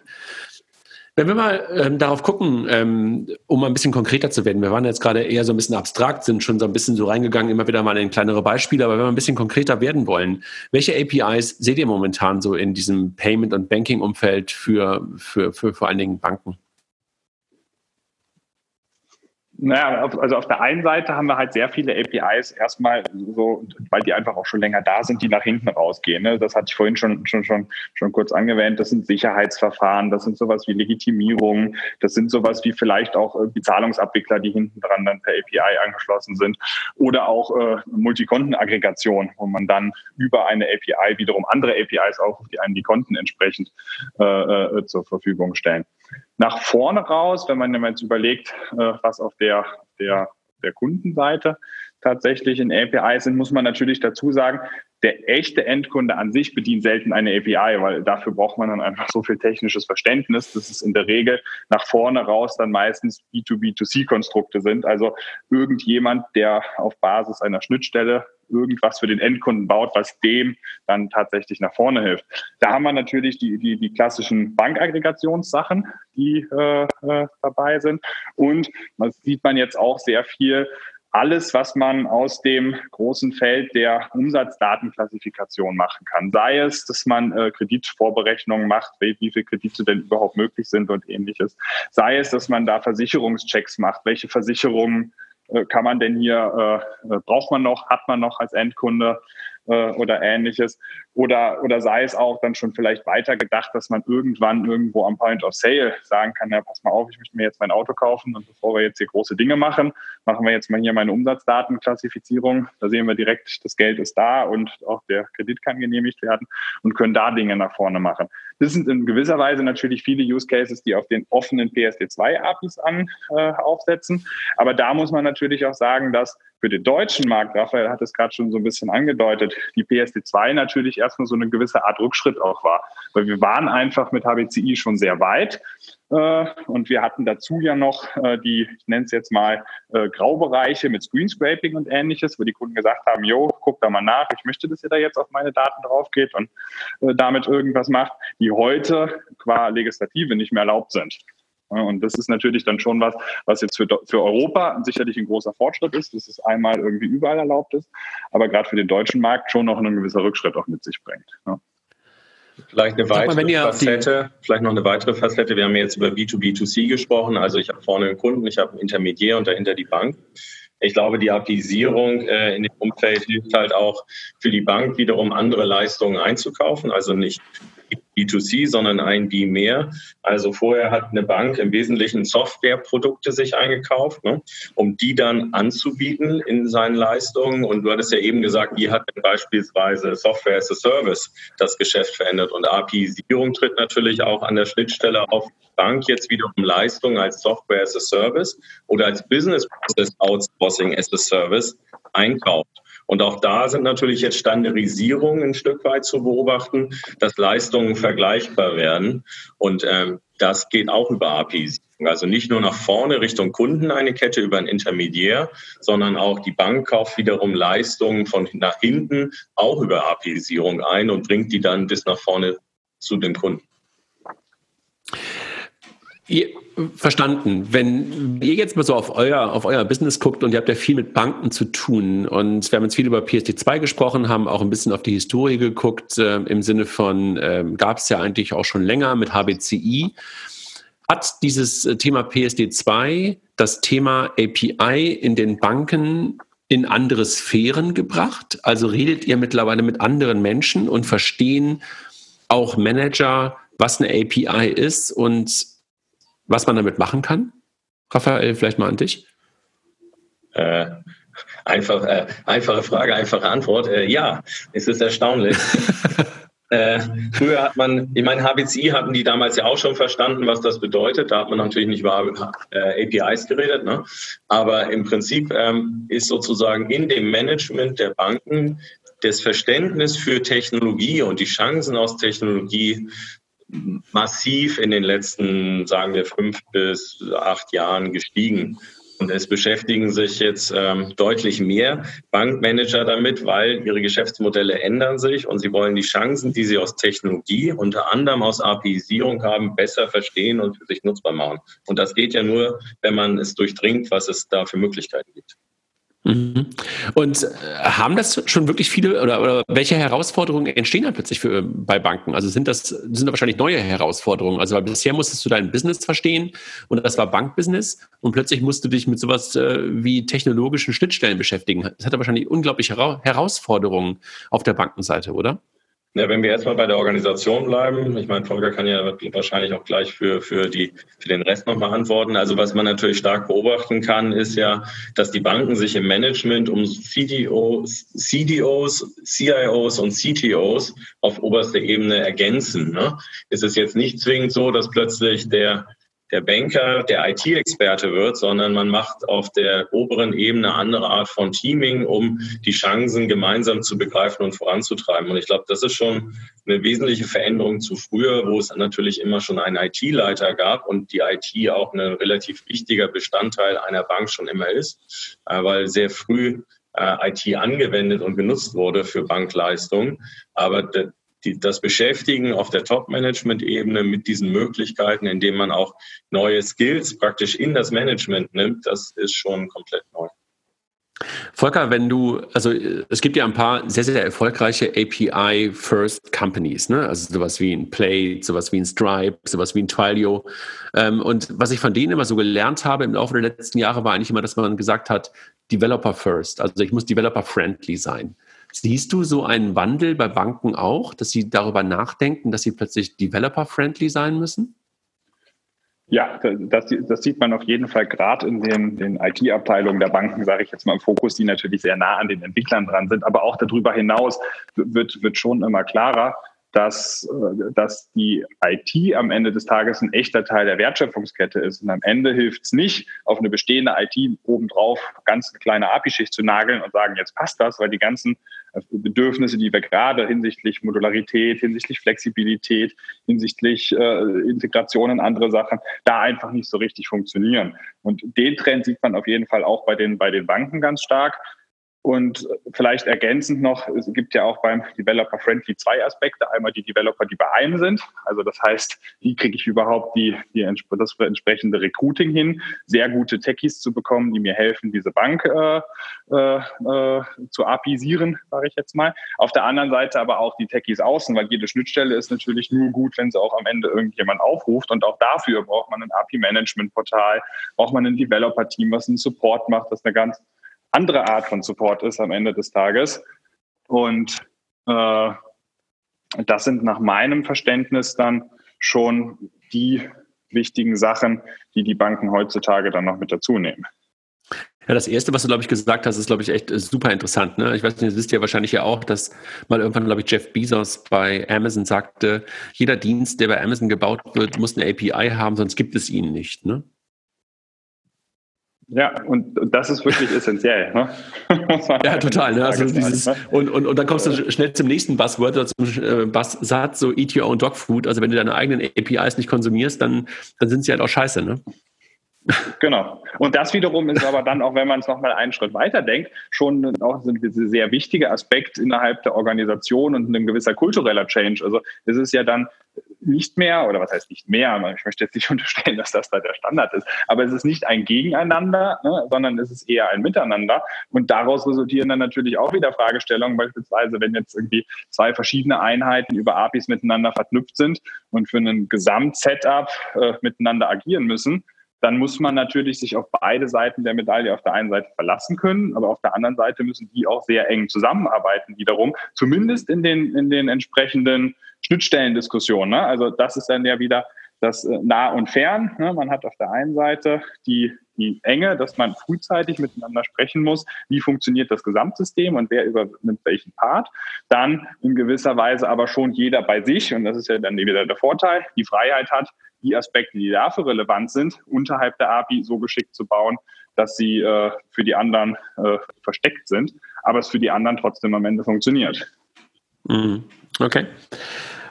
Wenn wir mal ähm, darauf gucken, ähm, um ein bisschen konkreter zu werden, wir waren jetzt gerade eher so ein bisschen abstrakt, sind schon so ein bisschen so reingegangen, immer wieder mal in kleinere Beispiele, aber wenn wir ein bisschen konkreter werden wollen, welche APIs seht ihr momentan so in diesem Payment- und Banking-Umfeld für, für, für vor allen Dingen Banken? Naja, also auf der einen Seite haben wir halt sehr viele APIs erstmal so, weil die einfach auch schon länger da sind, die nach hinten rausgehen. Ne? Das hatte ich vorhin schon, schon, schon, schon kurz angewähnt. Das sind Sicherheitsverfahren, das sind sowas wie Legitimierung, das sind sowas wie vielleicht auch irgendwie Zahlungsabwickler, die hinten dran dann per API angeschlossen sind oder auch äh, Multikontenaggregation, wo man dann über eine API wiederum andere APIs aufruft, die einem die Konten entsprechend äh, äh, zur Verfügung stellen nach vorne raus, wenn man jetzt überlegt, äh, was auf der, der, der Kundenseite tatsächlich in API sind, muss man natürlich dazu sagen, der echte Endkunde an sich bedient selten eine API, weil dafür braucht man dann einfach so viel technisches Verständnis, dass es in der Regel nach vorne raus dann meistens B2B2C-Konstrukte sind. Also irgendjemand, der auf Basis einer Schnittstelle irgendwas für den Endkunden baut, was dem dann tatsächlich nach vorne hilft. Da haben wir natürlich die, die, die klassischen Bankaggregationssachen, die äh, äh, dabei sind. Und das sieht man jetzt auch sehr viel alles, was man aus dem großen Feld der Umsatzdatenklassifikation machen kann. Sei es, dass man äh, Kreditvorberechnungen macht, wie, wie viele Kredite denn überhaupt möglich sind und ähnliches. Sei es, dass man da Versicherungschecks macht, welche Versicherungen kann man denn hier, äh, äh, braucht man noch, hat man noch als Endkunde äh, oder ähnliches. Oder, oder sei es auch dann schon vielleicht weiter gedacht, dass man irgendwann irgendwo am Point of Sale sagen kann, ja, pass mal auf, ich möchte mir jetzt mein Auto kaufen und bevor wir jetzt hier große Dinge machen, machen wir jetzt mal hier meine Umsatzdatenklassifizierung. Da sehen wir direkt, das Geld ist da und auch der Kredit kann genehmigt werden und können da Dinge nach vorne machen. Das sind in gewisser Weise natürlich viele Use Cases, die auf den offenen PSD2-APIs an äh, aufsetzen. Aber da muss man natürlich auch sagen, dass für den deutschen Markt, Raphael hat es gerade schon so ein bisschen angedeutet, die PSD2 natürlich erstmal so eine gewisse Art Rückschritt auch war. Weil wir waren einfach mit HBCI schon sehr weit. Äh, und wir hatten dazu ja noch äh, die, ich nenne es jetzt mal, äh, Graubereiche mit Screenscraping und ähnliches, wo die Kunden gesagt haben, jo, guck da mal nach, ich möchte, dass ihr da jetzt auf meine Daten drauf geht und damit irgendwas macht, die heute qua Legislative nicht mehr erlaubt sind. Und das ist natürlich dann schon was, was jetzt für, für Europa sicherlich ein großer Fortschritt ist, dass es einmal irgendwie überall erlaubt ist, aber gerade für den deutschen Markt schon noch ein gewisser Rückschritt auch mit sich bringt. Ja. Vielleicht eine weitere mal, Facette, vielleicht noch eine weitere Facette. Wir haben jetzt über B2B2C gesprochen. Also ich habe vorne einen Kunden, ich habe einen Intermediär und dahinter die Bank. Ich glaube, die Apisierung äh, in dem Umfeld hilft halt auch für die Bank wiederum andere Leistungen einzukaufen. Also nicht B2C, sondern ein B mehr. Also vorher hat eine Bank im Wesentlichen Softwareprodukte sich eingekauft, ne, um die dann anzubieten in seinen Leistungen. Und du hattest ja eben gesagt, wie hat denn beispielsweise Software as a Service das Geschäft verändert? Und API-Sierung tritt natürlich auch an der Schnittstelle auf. Bank jetzt wiederum Leistungen als Software as a Service oder als Business Process Outsourcing as a Service einkauft. Und auch da sind natürlich jetzt Standardisierungen ein Stück weit zu beobachten, dass Leistungen vergleichbar werden. Und ähm, das geht auch über APIs. Also nicht nur nach vorne Richtung Kunden eine Kette über ein Intermediär, sondern auch die Bank kauft wiederum Leistungen von nach hinten auch über API-Sierung ein und bringt die dann bis nach vorne zu den Kunden. Ihr, verstanden. Wenn ihr jetzt mal so auf euer, auf euer Business guckt und ihr habt ja viel mit Banken zu tun und wir haben jetzt viel über PSD2 gesprochen, haben auch ein bisschen auf die Historie geguckt, äh, im Sinne von, äh, gab es ja eigentlich auch schon länger mit HBCI. Hat dieses äh, Thema PSD2 das Thema API in den Banken in andere Sphären gebracht? Also redet ihr mittlerweile mit anderen Menschen und verstehen auch Manager, was eine API ist und was man damit machen kann? Raphael, vielleicht mal an dich. Äh, einfach, äh, einfache Frage, einfache Antwort. Äh, ja, es ist erstaunlich. Äh, früher hat man, ich meine, HBCI hatten die damals ja auch schon verstanden, was das bedeutet. Da hat man natürlich nicht über äh, APIs geredet. Ne? Aber im Prinzip ähm, ist sozusagen in dem Management der Banken das Verständnis für Technologie und die Chancen aus Technologie massiv in den letzten, sagen wir, fünf bis acht Jahren gestiegen. Und es beschäftigen sich jetzt ähm, deutlich mehr Bankmanager damit, weil ihre Geschäftsmodelle ändern sich und sie wollen die Chancen, die sie aus Technologie, unter anderem aus APIisierung haben, besser verstehen und für sich nutzbar machen. Und das geht ja nur, wenn man es durchdringt, was es da für Möglichkeiten gibt. Mhm. Und äh, haben das schon wirklich viele oder, oder welche Herausforderungen entstehen dann plötzlich für, bei Banken? Also sind das sind da wahrscheinlich neue Herausforderungen? Also bisher musstest du dein Business verstehen und das war Bankbusiness und plötzlich musst du dich mit sowas äh, wie technologischen Schnittstellen beschäftigen. Das hat wahrscheinlich unglaubliche Herausforderungen auf der Bankenseite, oder? Ja, wenn wir erstmal bei der Organisation bleiben, ich meine, Volker kann ja wahrscheinlich auch gleich für, für, die, für den Rest nochmal antworten. Also was man natürlich stark beobachten kann, ist ja, dass die Banken sich im Management um CDOs, CDOs CIOs und CTOs auf oberster Ebene ergänzen. Ne? Es ist jetzt nicht zwingend so, dass plötzlich der der Banker der IT-Experte wird, sondern man macht auf der oberen Ebene andere Art von Teaming, um die Chancen gemeinsam zu begreifen und voranzutreiben. Und ich glaube, das ist schon eine wesentliche Veränderung zu früher, wo es natürlich immer schon einen IT-Leiter gab und die IT auch ein relativ wichtiger Bestandteil einer Bank schon immer ist, äh, weil sehr früh äh, IT angewendet und genutzt wurde für Bankleistungen. Aber die, das Beschäftigen auf der Top-Management-Ebene mit diesen Möglichkeiten, indem man auch neue Skills praktisch in das Management nimmt, das ist schon komplett neu. Volker, wenn du, also es gibt ja ein paar sehr, sehr erfolgreiche API-First Companies, ne? Also sowas wie ein Play, sowas wie ein Stripe, sowas wie ein Twilio. Ähm, und was ich von denen immer so gelernt habe im Laufe der letzten Jahre, war eigentlich immer, dass man gesagt hat, Developer First. Also ich muss Developer-friendly sein. Siehst du so einen Wandel bei Banken auch, dass sie darüber nachdenken, dass sie plötzlich developer-friendly sein müssen? Ja, das, das, sieht man auf jeden Fall gerade in den, den IT-Abteilungen der Banken, sage ich jetzt mal im Fokus, die natürlich sehr nah an den Entwicklern dran sind. Aber auch darüber hinaus wird, wird schon immer klarer, dass, äh, dass die IT am Ende des Tages ein echter Teil der Wertschöpfungskette ist. Und am Ende hilft es nicht, auf eine bestehende IT obendrauf ganz eine kleine API-Schicht zu nageln und sagen, jetzt passt das, weil die ganzen äh, Bedürfnisse, die wir gerade hinsichtlich Modularität, hinsichtlich Flexibilität, hinsichtlich äh, Integration in andere Sachen, da einfach nicht so richtig funktionieren. Und den Trend sieht man auf jeden Fall auch bei den, bei den Banken ganz stark. Und vielleicht ergänzend noch, es gibt ja auch beim Developer Friendly zwei Aspekte. Einmal die Developer, die bei einem sind. Also das heißt, wie kriege ich überhaupt die, die, das entsprechende Recruiting hin, sehr gute Techies zu bekommen, die mir helfen, diese Bank äh, äh, äh zu apisieren, sage ich jetzt mal. Auf der anderen Seite aber auch die Techies außen, weil jede Schnittstelle ist natürlich nur gut, wenn sie auch am Ende irgendjemand aufruft. Und auch dafür braucht man ein API-Management-Portal, braucht man ein Developer-Team, was einen Support macht, das eine ganz andere Art von Support ist am Ende des Tages. Und äh, das sind nach meinem Verständnis dann schon die wichtigen Sachen, die die Banken heutzutage dann noch mit dazu nehmen. Ja, das erste, was du, glaube ich, gesagt hast, ist, glaube ich, echt super interessant. Ne? Ich weiß nicht, das wisst ihr wahrscheinlich ja auch, dass mal irgendwann, glaube ich, Jeff Bezos bei Amazon sagte, jeder Dienst, der bei Amazon gebaut wird, muss eine API haben, sonst gibt es ihn nicht. Ne? Ja, und das ist wirklich essentiell. Ne? ja, total. Ne? Also dieses, ne? und, und, und dann kommst du schnell zum nächsten Buzzword oder zum äh, Buzzsatz, so Eat Your Own Dog Food. Also wenn du deine eigenen APIs nicht konsumierst, dann, dann sind sie halt auch scheiße. Ne? Genau. Und das wiederum ist aber dann, auch wenn man es nochmal einen Schritt weiter denkt, schon auch ein sehr wichtiger Aspekt innerhalb der Organisation und ein gewisser kultureller Change. Also es ist ja dann nicht mehr, oder was heißt nicht mehr, ich möchte jetzt nicht unterstellen, dass das da der Standard ist, aber es ist nicht ein Gegeneinander, ne, sondern es ist eher ein Miteinander. Und daraus resultieren dann natürlich auch wieder Fragestellungen, beispielsweise wenn jetzt irgendwie zwei verschiedene Einheiten über APIs miteinander verknüpft sind und für ein Gesamtsetup äh, miteinander agieren müssen, dann muss man natürlich sich auf beide Seiten der Medaille auf der einen Seite verlassen können, aber auf der anderen Seite müssen die auch sehr eng zusammenarbeiten wiederum, zumindest in den, in den entsprechenden Schnittstellendiskussionen. Ne? Also das ist dann ja wieder das äh, nah und fern. Ne? Man hat auf der einen Seite die, die Enge, dass man frühzeitig miteinander sprechen muss, wie funktioniert das Gesamtsystem und wer übernimmt welchen Part. Dann in gewisser Weise aber schon jeder bei sich, und das ist ja dann wieder der Vorteil, die Freiheit hat, die Aspekte, die dafür relevant sind, unterhalb der API so geschickt zu bauen, dass sie äh, für die anderen äh, versteckt sind, aber es für die anderen trotzdem am Ende funktioniert. Mhm. Okay.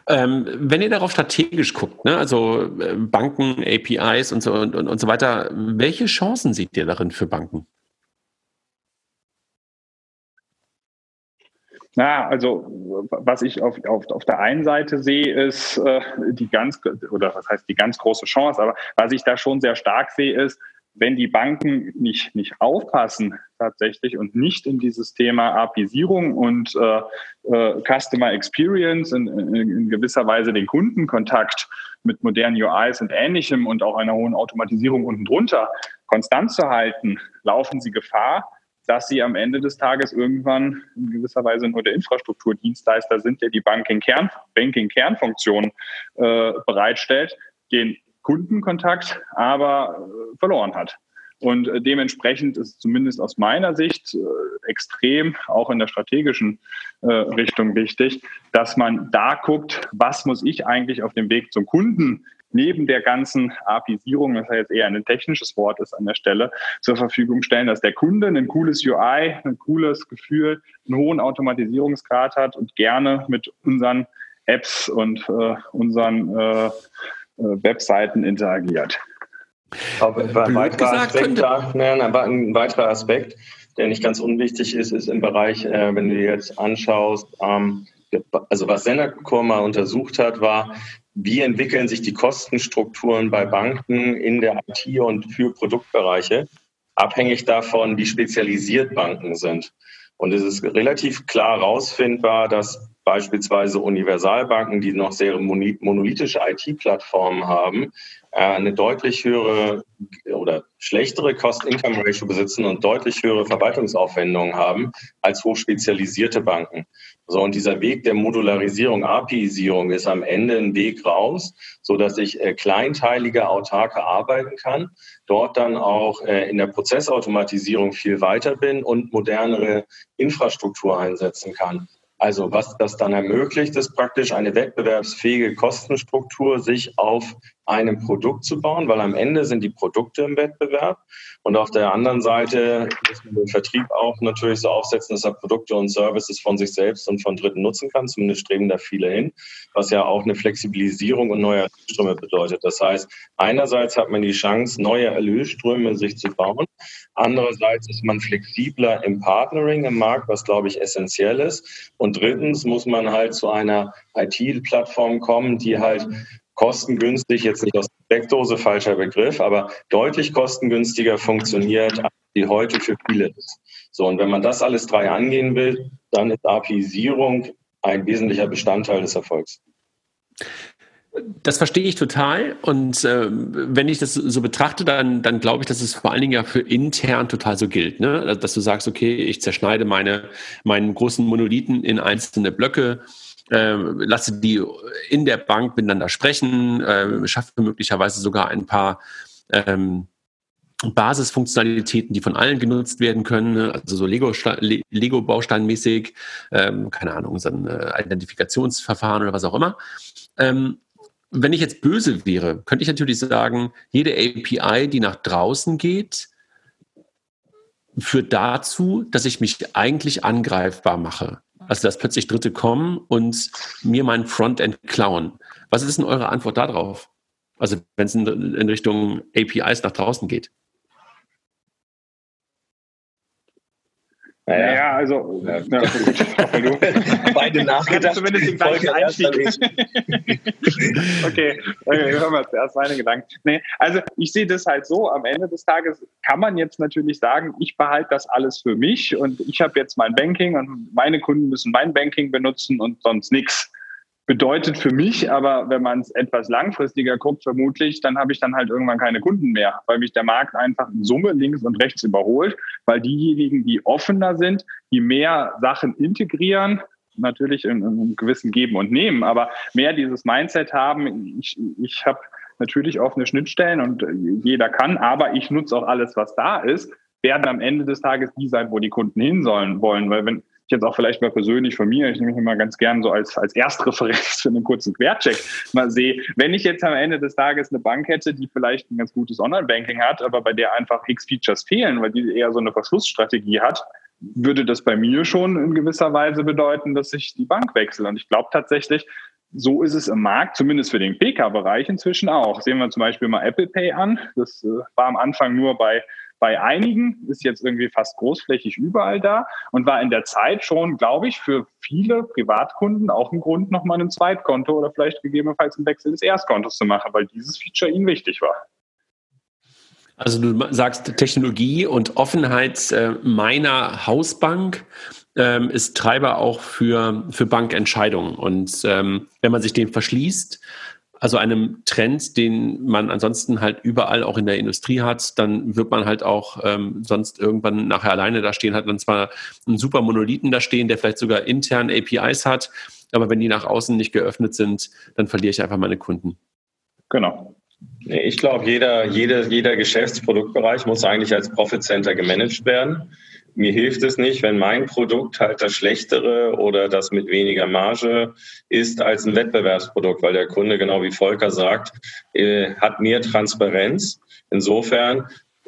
Ähm, wenn ihr darauf strategisch guckt, ne, also äh, Banken, APIs und so und, und, und so weiter, welche Chancen seht ihr darin für Banken? Na, also was ich auf, auf, auf der einen Seite sehe, ist äh, die ganz, oder was heißt die ganz große Chance, aber was ich da schon sehr stark sehe, ist, wenn die Banken nicht, nicht aufpassen tatsächlich und nicht in dieses Thema APIsierung und äh, äh, Customer Experience in, in, in, gewisser Weise den Kundenkontakt mit modernen UIs und ähnlichem und auch einer hohen Automatisierung unten drunter konstant zu halten, laufen sie Gefahr, dass sie am Ende des Tages irgendwann in gewisser Weise nur der Infrastrukturdienstleister sind, der die Banking-Kern, Banking-Kernfunktion äh, bereitstellt, den Kundenkontakt aber äh, verloren hat. Und äh, dementsprechend ist zumindest aus meiner Sicht äh, extrem, auch in der strategischen Richtung wichtig, dass man da guckt, was muss ich eigentlich auf dem Weg zum Kunden neben der ganzen APIsierung, das ja jetzt eher ein technisches Wort ist an der Stelle, zur Verfügung stellen, dass der Kunde ein cooles UI, ein cooles Gefühl, einen hohen Automatisierungsgrad hat und gerne mit unseren Apps und äh, unseren Webseiten interagiert. Aber ein weiterer, Aspekt, da, ein weiterer Aspekt, der nicht ganz unwichtig ist, ist im Bereich, äh, wenn du dir jetzt anschaust, ähm, also was Senacor mal untersucht hat, war, wie entwickeln sich die Kostenstrukturen bei Banken in der IT und für Produktbereiche, abhängig davon, wie spezialisiert Banken sind. Und es ist relativ klar herausfindbar, dass beispielsweise Universalbanken, die noch sehr monolithische IT-Plattformen haben, äh, eine deutlich höhere oder schlechtere Cost-Income-Ratio besitzen und deutlich höhere Verwaltungsaufwendungen haben als hochspezialisierte Banken. So, und dieser Weg der Modularisierung, APIisierung ist am Ende ein Weg raus, so dass ich äh, kleinteiliger, autarker arbeiten kann, dort dann auch äh, in der Prozessautomatisierung viel weiter bin und modernere Infrastruktur einsetzen kann. Also was das dann ermöglicht, ist praktisch eine wettbewerbsfähige Kostenstruktur sich auf einem Produkt zu bauen, weil am Ende sind die Produkte im Wettbewerb. Und auf der anderen Seite muss man den Vertrieb auch natürlich so aufsetzen, dass er Produkte und Services von sich selbst und von Dritten nutzen kann. Zumindest streben da viele hin, was ja auch eine Flexibilisierung und neue Erlösströme bedeutet. Das heißt, einerseits hat man die Chance, neue Erlösströme sich zu bauen. Andererseits ist man flexibler im Partnering im Markt, was glaube ich essentiell ist. Und drittens muss man halt zu einer IT-Plattform kommen, die halt kostengünstig, jetzt nicht aus der Steckdose, falscher Begriff, aber deutlich kostengünstiger funktioniert, als die heute für viele ist. So, und wenn man das alles drei angehen will, dann ist APIsierung ein wesentlicher Bestandteil des Erfolgs. Das verstehe ich total. Und äh, wenn ich das so betrachte, dann, dann glaube ich, dass es vor allen Dingen ja für intern total so gilt. Ne? Dass du sagst, okay, ich zerschneide meine, meinen großen Monolithen in einzelne Blöcke äh, lasse die in der Bank miteinander sprechen, äh, schaffe möglicherweise sogar ein paar ähm, Basisfunktionalitäten, die von allen genutzt werden können, ne? also so Lego-Bausteinmäßig, ähm, keine Ahnung, so ein äh, Identifikationsverfahren oder was auch immer. Ähm, wenn ich jetzt böse wäre, könnte ich natürlich sagen, jede API, die nach draußen geht, führt dazu, dass ich mich eigentlich angreifbar mache. Also dass plötzlich Dritte kommen und mir mein Frontend klauen. Was ist denn eure Antwort darauf? Also wenn es in, in Richtung APIs nach draußen geht. Naja, ja, also ja, ja, beide nachgedacht. Zumindest den gleichen Einstieg. okay, okay, hören wir zuerst meine Gedanken. Nee, also ich sehe das halt so, am Ende des Tages kann man jetzt natürlich sagen, ich behalte das alles für mich und ich habe jetzt mein Banking und meine Kunden müssen mein Banking benutzen und sonst nichts bedeutet für mich aber, wenn man es etwas langfristiger guckt, vermutlich, dann habe ich dann halt irgendwann keine Kunden mehr, weil mich der Markt einfach in Summe links und rechts überholt, weil diejenigen, die offener sind, die mehr Sachen integrieren, natürlich in, in einem gewissen Geben und Nehmen, aber mehr dieses Mindset haben, ich, ich habe natürlich offene Schnittstellen und jeder kann, aber ich nutze auch alles, was da ist, werden am Ende des Tages die sein, wo die Kunden hin sollen wollen, weil wenn ich jetzt auch vielleicht mal persönlich von mir, ich nehme mich immer ganz gern so als, als Erstreferenz für einen kurzen Quercheck mal sehe, wenn ich jetzt am Ende des Tages eine Bank hätte, die vielleicht ein ganz gutes Online-Banking hat, aber bei der einfach x Features fehlen, weil die eher so eine Verschlussstrategie hat, würde das bei mir schon in gewisser Weise bedeuten, dass ich die Bank wechsle. Und ich glaube tatsächlich, so ist es im Markt, zumindest für den PK-Bereich inzwischen auch. Sehen wir zum Beispiel mal Apple Pay an. Das äh, war am Anfang nur bei bei einigen, ist jetzt irgendwie fast großflächig überall da und war in der Zeit schon, glaube ich, für viele Privatkunden auch ein Grund, nochmal ein Zweitkonto oder vielleicht gegebenenfalls einen Wechsel des Erstkontos zu machen, weil dieses Feature ihnen wichtig war. Also du sagst Technologie und Offenheit äh, meiner Hausbank ähm, ist Treiber auch für, für Bankentscheidungen. Und ähm, wenn man sich den verschließt, also einem Trend, den man ansonsten halt überall auch in der Industrie hat, dann wird man halt auch ähm, sonst irgendwann nachher alleine da stehen, hat dann zwar einen super Monolithen da stehen, der vielleicht sogar intern APIs hat, aber wenn die nach außen nicht geöffnet sind, dann verliere ich einfach meine Kunden. Genau. Ich glaube, jeder, jeder, jeder Geschäftsproduktbereich muss eigentlich als Profit Center gemanagt werden. Mir hilft es nicht, wenn mein Produkt halt das schlechtere oder das mit weniger Marge ist als ein Wettbewerbsprodukt, weil der Kunde, genau wie Volker sagt, äh, hat mehr Transparenz. Insofern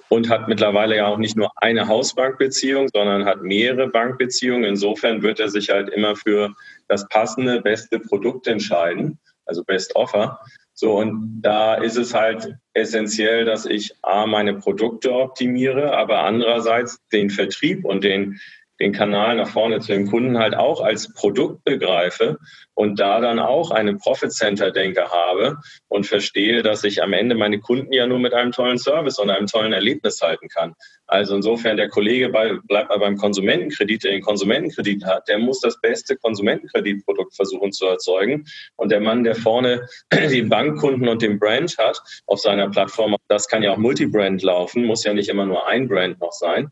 und hat mittlerweile ja auch nicht nur eine Hausbankbeziehung, sondern hat mehrere Bankbeziehungen. Insofern wird er sich halt immer für das passende, beste Produkt entscheiden, also Best Offer. So, und da ist es halt essentiell, dass ich A, meine Produkte optimiere, aber andererseits den Vertrieb und den, den Kanal nach vorne zu dem Kunden halt auch als Produkt begreife und da dann auch eine Profit Center Denke habe und verstehe, dass ich am Ende meine Kunden ja nur mit einem tollen Service und einem tollen Erlebnis halten kann. Also insofern der Kollege bei, bleibt mal beim Konsumentenkredit, der den Konsumentenkredit hat, der muss das beste Konsumentenkreditprodukt versuchen zu erzeugen. Und der Mann, der vorne den Bankkunden und den Brand hat auf seiner Plattform, das kann ja auch Multibrand laufen, muss ja nicht immer nur ein Brand noch sein,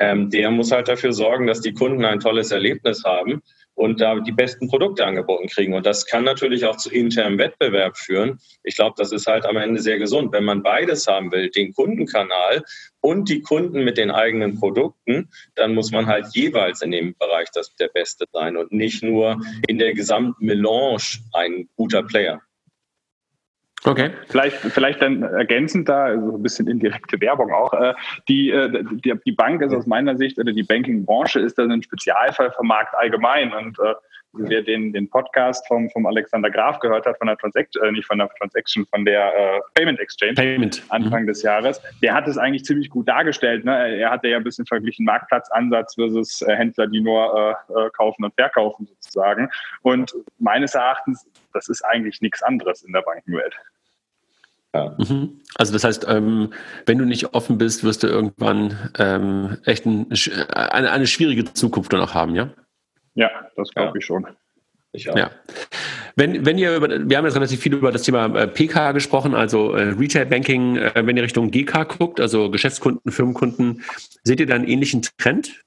ähm, der muss halt dafür sorgen, dass die Kunden ein tolles Erlebnis haben und da die besten Produkte angeboten kriegen. Und das kann natürlich auch zu internem Wettbewerb führen. Ich glaube, das ist halt am Ende sehr gesund. Wenn man beides haben will, den Kundenkanal und die Kunden mit den eigenen Produkten, dann muss man halt jeweils in dem Bereich das der Beste sein und nicht nur in der gesamten Melange ein guter Player. Okay. Vielleicht, vielleicht dann ergänzend da, also ein bisschen indirekte Werbung auch. Äh, die, äh, die, die Bank ist aus meiner Sicht, oder die Banking-Branche ist dann ein Spezialfall vom Markt allgemein. Und äh, wer den, den Podcast vom, vom Alexander Graf gehört hat, von der Transaction, äh, nicht von der Transaction, von der äh, Payment Exchange Payment. Anfang mhm. des Jahres, der hat es eigentlich ziemlich gut dargestellt. Ne? Er hatte ja ein bisschen verglichen Marktplatzansatz versus äh, Händler, die nur äh, kaufen und verkaufen sozusagen. Und meines Erachtens, das ist eigentlich nichts anderes in der Bankenwelt. Ja. Mhm. Also das heißt, ähm, wenn du nicht offen bist, wirst du irgendwann ähm, echt ein, eine, eine, schwierige Zukunft noch haben, ja? Ja, das glaube ja. ich schon. Ich auch. Ja. Wenn, wenn ihr über, wir haben jetzt relativ viel über das Thema äh, PK gesprochen, also äh, Retail Banking, äh, wenn ihr Richtung GK guckt, also Geschäftskunden, Firmenkunden, seht ihr da einen ähnlichen Trend?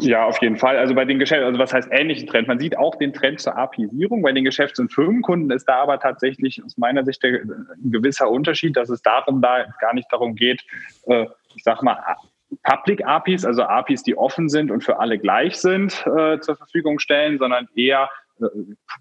Ja, auf jeden Fall. Also bei den Geschäften, also was heißt ähnlichen Trend? Man sieht auch den Trend zur API-Sierung. Bei den Geschäfts- und Firmenkunden ist da aber tatsächlich aus meiner Sicht ein gewisser Unterschied, dass es darum da gar nicht darum geht, äh, ich sag mal, Public APIs, also APIs, die offen sind und für alle gleich sind, äh, zur Verfügung stellen, sondern eher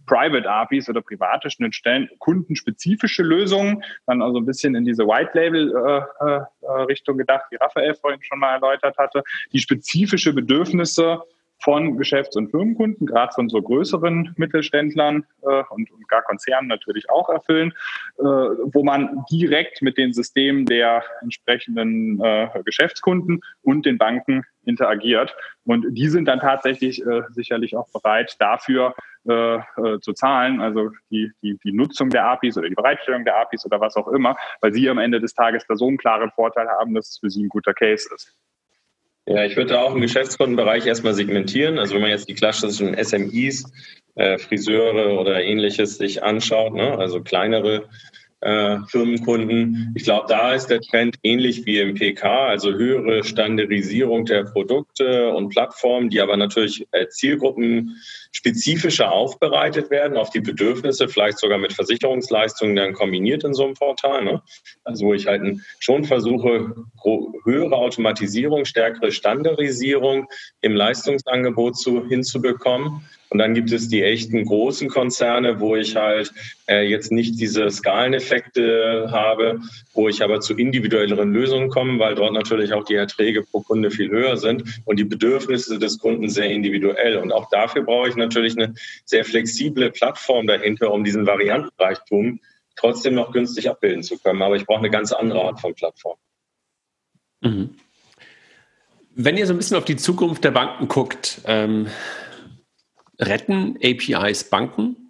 Private APIs oder private Schnittstellen, kundenspezifische Lösungen, dann also ein bisschen in diese White Label äh, äh, Richtung gedacht, wie Raphael vorhin schon mal erläutert hatte, die spezifische Bedürfnisse von Geschäfts- und Firmenkunden, gerade von so größeren Mittelständlern äh, und, und, gar Konzernen natürlich auch erfüllen, äh, wo man direkt mit den Systemen der entsprechenden äh, Geschäftskunden und den Banken interagiert. Und die sind dann tatsächlich äh, sicherlich auch bereit, dafür äh, äh, zu zahlen, also die, die, die Nutzung der APIs oder die Bereitstellung der APIs oder was auch immer, weil sie am Ende des Tages da so einen klaren Vorteil haben, dass es für sie ein guter Case ist. Ja, ich würde auch im Geschäftskundenbereich erstmal segmentieren. Also wenn man jetzt die klassischen SMIs, äh, Friseure oder ähnliches sich anschaut, ne? also kleinere äh, Firmenkunden. Ich glaube, da ist der Trend ähnlich wie im PK, also höhere Standardisierung der Produkte und Plattformen, die aber natürlich äh, Zielgruppen spezifischer aufbereitet werden auf die Bedürfnisse, vielleicht sogar mit Versicherungsleistungen dann kombiniert in so einem Portal. Ne? Also wo ich halt schon versuche, höhere Automatisierung, stärkere Standardisierung im Leistungsangebot zu, hinzubekommen. Und dann gibt es die echten großen Konzerne, wo ich halt äh, jetzt nicht diese Skaleneffekte habe, wo ich aber zu individuelleren Lösungen komme, weil dort natürlich auch die Erträge pro Kunde viel höher sind und die Bedürfnisse des Kunden sehr individuell. Und auch dafür brauche ich natürlich eine sehr flexible Plattform dahinter, um diesen Variantenreichtum trotzdem noch günstig abbilden zu können. Aber ich brauche eine ganz andere Art von Plattform. Mhm. Wenn ihr so ein bisschen auf die Zukunft der Banken guckt, ähm, retten APIs Banken?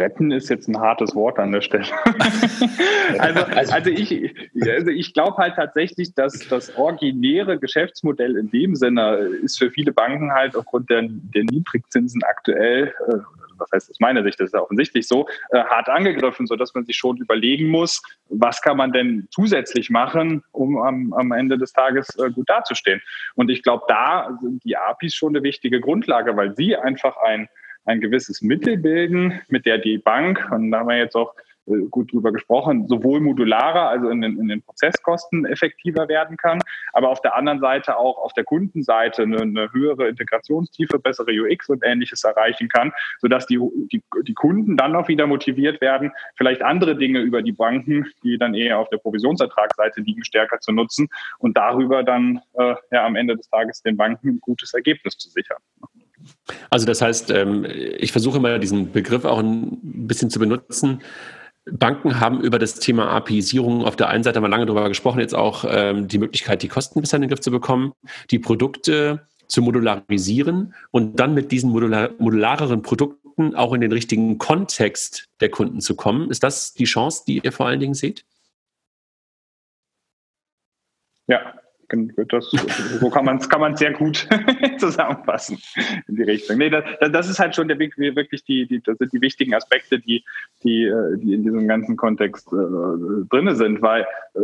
Retten ist jetzt ein hartes Wort an der Stelle. also, also, also ich, also ich glaube halt tatsächlich, dass das originäre Geschäftsmodell in dem Sinne ist für viele Banken halt aufgrund der, der Niedrigzinsen aktuell, äh, was heißt aus meiner Sicht, das ist ja offensichtlich so, äh, hart angegriffen, sodass man sich schon überlegen muss, was kann man denn zusätzlich machen, um am, am Ende des Tages äh, gut dazustehen. Und ich glaube, da sind die APIs schon eine wichtige Grundlage, weil sie einfach ein ein gewisses Mittel bilden, mit der die Bank, und da haben wir jetzt auch äh, gut drüber gesprochen, sowohl modularer, also in den, in den Prozesskosten effektiver werden kann, aber auf der anderen Seite auch auf der Kundenseite eine, eine höhere Integrationstiefe, bessere UX und ähnliches erreichen kann, sodass die, die, die Kunden dann auch wieder motiviert werden, vielleicht andere Dinge über die Banken, die dann eher auf der Provisionsertragsseite liegen, stärker zu nutzen und darüber dann äh, ja, am Ende des Tages den Banken ein gutes Ergebnis zu sichern. Also das heißt, ähm, ich versuche mal diesen Begriff auch ein bisschen zu benutzen. Banken haben über das Thema APIsierung auf der einen Seite mal lange darüber gesprochen, jetzt auch ähm, die Möglichkeit, die Kosten besser in den Griff zu bekommen, die Produkte zu modularisieren und dann mit diesen modular modulareren Produkten auch in den richtigen Kontext der Kunden zu kommen. Ist das die Chance, die ihr vor allen Dingen seht? Ja, das, so kann man es kann man sehr gut zusammenfassen in die Richtung. Nee, das, das ist halt schon der Weg, wirklich die, die, das sind die wichtigen Aspekte, die, die, äh, die in diesem ganzen Kontext äh, drin sind, weil äh,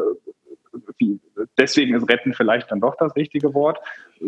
deswegen ist Retten vielleicht dann doch das richtige Wort.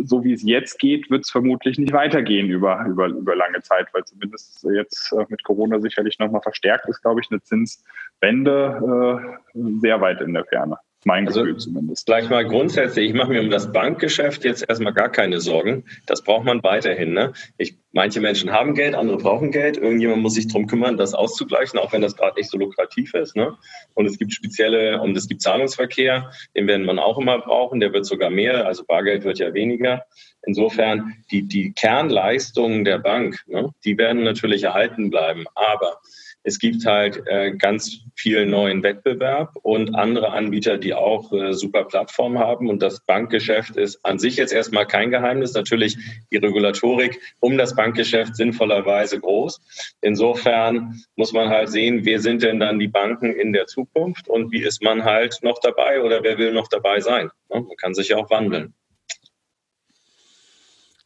So wie es jetzt geht, wird es vermutlich nicht weitergehen über, über, über lange Zeit, weil zumindest jetzt äh, mit Corona sicherlich nochmal verstärkt ist, glaube ich, eine Zinswende äh, sehr weit in der Ferne. Mein also, Gefühl zumindest. Gleich mal grundsätzlich, ich mache mir um das Bankgeschäft jetzt erstmal gar keine Sorgen. Das braucht man weiterhin. Ne? Ich, manche Menschen haben Geld, andere brauchen Geld. Irgendjemand muss sich darum kümmern, das auszugleichen, auch wenn das gerade nicht so lukrativ ist. Ne? Und es gibt spezielle, und es gibt Zahlungsverkehr, den werden man auch immer brauchen, der wird sogar mehr, also Bargeld wird ja weniger. Insofern, die, die Kernleistungen der Bank, ne, die werden natürlich erhalten bleiben. Aber es gibt halt äh, ganz viel neuen Wettbewerb und andere Anbieter, die auch äh, super Plattformen haben. Und das Bankgeschäft ist an sich jetzt erstmal kein Geheimnis. Natürlich die Regulatorik um das Bankgeschäft sinnvollerweise groß. Insofern muss man halt sehen, wer sind denn dann die Banken in der Zukunft und wie ist man halt noch dabei oder wer will noch dabei sein. Man kann sich ja auch wandeln.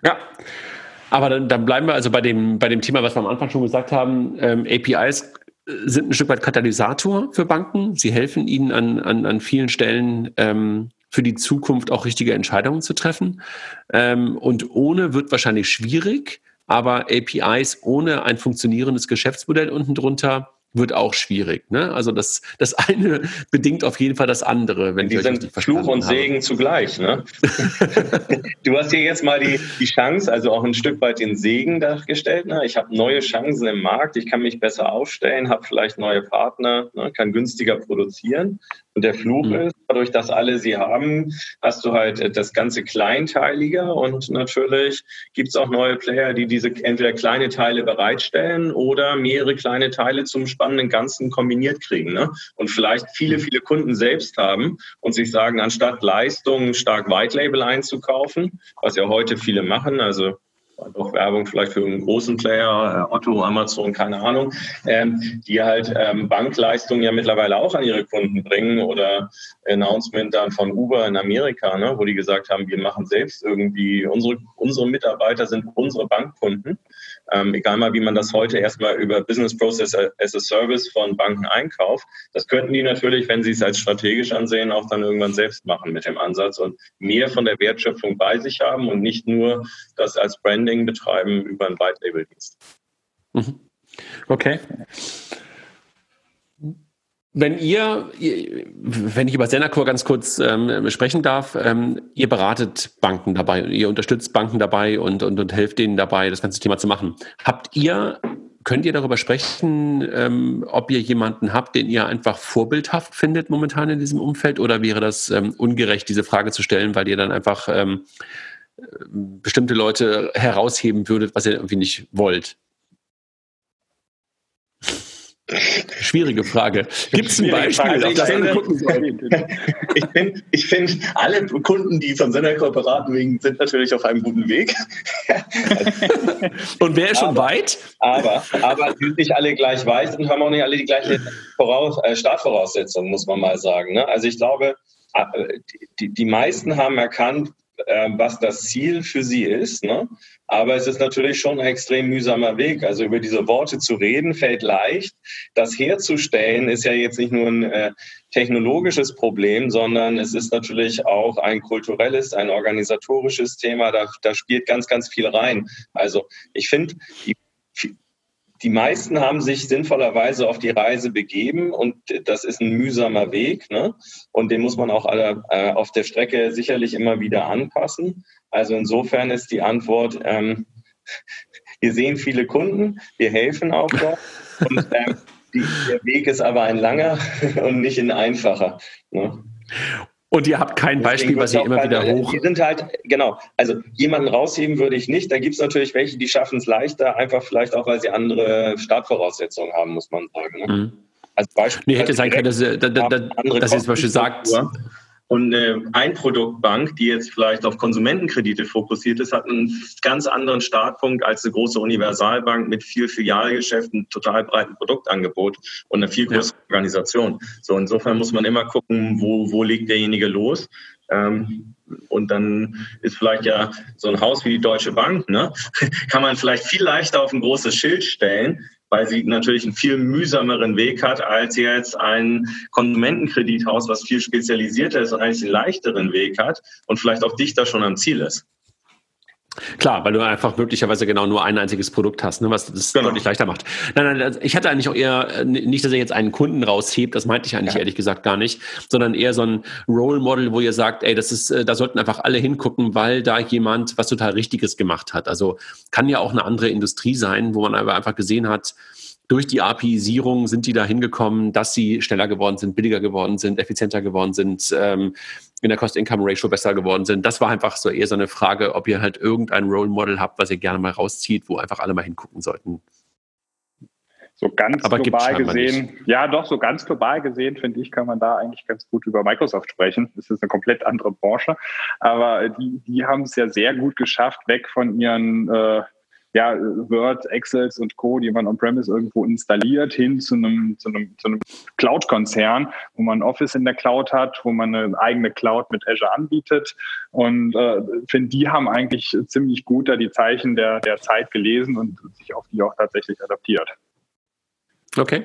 Ja. Aber dann, dann, bleiben wir also bei dem, bei dem Thema, was wir am Anfang schon gesagt haben. Ähm, APIs sind ein Stück weit Katalysator für Banken. Sie helfen ihnen an, an, an vielen Stellen ähm, für die Zukunft auch richtige Entscheidungen zu treffen. Ähm, und ohne wird wahrscheinlich schwierig, aber APIs ohne ein funktionierendes Geschäftsmodell unten drunter wird auch schwierig. Ne? Also das, das eine bedingt auf jeden Fall das andere, wenn die sind Fluch und habe. Segen zugleich. Ne? du hast hier jetzt mal die, die Chance, also auch ein Stück weit den Segen dargestellt. Ne? Ich habe neue Chancen im Markt, ich kann mich besser aufstellen, habe vielleicht neue Partner, ne? kann günstiger produzieren. Und der Fluch mhm. ist, dadurch, dass alle sie haben, hast du halt das ganze kleinteiliger und natürlich gibt es auch neue Player, die diese entweder kleine Teile bereitstellen oder mehrere kleine Teile zum spannenden Ganzen kombiniert kriegen. Ne? Und vielleicht viele, viele Kunden selbst haben und sich sagen, anstatt Leistungen stark White Label einzukaufen, was ja heute viele machen, also doch Werbung vielleicht für einen großen Player, äh, Otto, Amazon, keine Ahnung, ähm, die halt ähm, Bankleistungen ja mittlerweile auch an ihre Kunden bringen oder Announcement dann von Uber in Amerika, ne, wo die gesagt haben, wir machen selbst irgendwie, unsere, unsere Mitarbeiter sind unsere Bankkunden. Ähm, egal mal, wie man das heute erstmal über Business Process as a Service von Banken einkauft. Das könnten die natürlich, wenn sie es als strategisch ansehen, auch dann irgendwann selbst machen mit dem Ansatz und mehr von der Wertschöpfung bei sich haben und nicht nur das als Branding betreiben über einen White Label Dienst. Mhm. Okay. Wenn ihr, wenn ich über Senacor ganz kurz ähm, sprechen darf, ähm, ihr beratet Banken dabei, ihr unterstützt Banken dabei und, und, und helft denen dabei, das ganze Thema zu machen. Habt ihr, könnt ihr darüber sprechen, ähm, ob ihr jemanden habt, den ihr einfach vorbildhaft findet momentan in diesem Umfeld oder wäre das ähm, ungerecht, diese Frage zu stellen, weil ihr dann einfach ähm, bestimmte Leute herausheben würdet, was ihr irgendwie nicht wollt? Schwierige Frage. Gibt es ein Beispiel, wir gucken sollen? ich finde, ich find, alle Kunden, die von Sendercore beraten wegen, sind natürlich auf einem guten Weg. und wer ist schon aber, weit? Aber, aber sind nicht alle gleich weit und haben auch nicht alle die gleiche Voraus äh, Startvoraussetzungen, muss man mal sagen. Ne? Also ich glaube, äh, die, die meisten haben erkannt, was das Ziel für sie ist. Ne? Aber es ist natürlich schon ein extrem mühsamer Weg. Also über diese Worte zu reden fällt leicht. Das herzustellen ist ja jetzt nicht nur ein äh, technologisches Problem, sondern es ist natürlich auch ein kulturelles, ein organisatorisches Thema. Da, da spielt ganz, ganz viel rein. Also ich finde, die die meisten haben sich sinnvollerweise auf die Reise begeben und das ist ein mühsamer Weg. Ne? Und den muss man auch alle, äh, auf der Strecke sicherlich immer wieder anpassen. Also insofern ist die Antwort, ähm, wir sehen viele Kunden, wir helfen auch dort. Und ähm, der Weg ist aber ein langer und nicht ein einfacher. Ne? Und ihr habt kein Beispiel, was ihr immer wieder hoch. Die sind halt, genau, also jemanden rausheben würde ich nicht. Da gibt es natürlich welche, die schaffen es leichter, einfach vielleicht auch, weil sie andere Startvoraussetzungen haben, muss man sagen. Ne? Mhm. Als Beispiel. Nee, hätte sein können, dass, dass, dass, dass ihr zum Beispiel sagt, und eine Einproduktbank, die jetzt vielleicht auf Konsumentenkredite fokussiert ist, hat einen ganz anderen Startpunkt als eine große Universalbank mit viel Filialgeschäften, total breiten Produktangebot und einer viel größeren ja. Organisation. So insofern muss man immer gucken, wo, wo legt derjenige los. Ähm, und dann ist vielleicht ja so ein Haus wie die Deutsche Bank, ne? kann man vielleicht viel leichter auf ein großes Schild stellen, weil sie natürlich einen viel mühsameren Weg hat als jetzt ein Konsumentenkredithaus, was viel spezialisierter ist und eigentlich einen leichteren Weg hat und vielleicht auch dichter schon am Ziel ist. Klar, weil du einfach möglicherweise genau nur ein einziges Produkt hast, ne, was das genau. deutlich leichter macht. Nein, nein, also ich hatte eigentlich auch eher, äh, nicht, dass ihr jetzt einen Kunden raushebt, das meinte ich eigentlich ja. ehrlich gesagt gar nicht, sondern eher so ein Role Model, wo ihr sagt, ey, das ist, äh, da sollten einfach alle hingucken, weil da jemand was total Richtiges gemacht hat. Also kann ja auch eine andere Industrie sein, wo man aber einfach gesehen hat, durch die API-Sierung sind die da hingekommen, dass sie schneller geworden sind, billiger geworden sind, effizienter geworden sind, ähm, in der Cost-Income-Ratio besser geworden sind. Das war einfach so eher so eine Frage, ob ihr halt irgendein Role Model habt, was ihr gerne mal rauszieht, wo einfach alle mal hingucken sollten. So ganz Aber global gesehen, nicht. ja doch, so ganz global gesehen, finde ich, kann man da eigentlich ganz gut über Microsoft sprechen. Das ist eine komplett andere Branche. Aber die, die haben es ja sehr gut geschafft, weg von ihren äh, ja, Word, Excels und Co., die man on-premise irgendwo installiert, hin zu einem, zu einem, zu einem Cloud-Konzern, wo man Office in der Cloud hat, wo man eine eigene Cloud mit Azure anbietet. Und äh, finde, die haben eigentlich ziemlich gut da die Zeichen der, der Zeit gelesen und sich auf die auch tatsächlich adaptiert. Okay.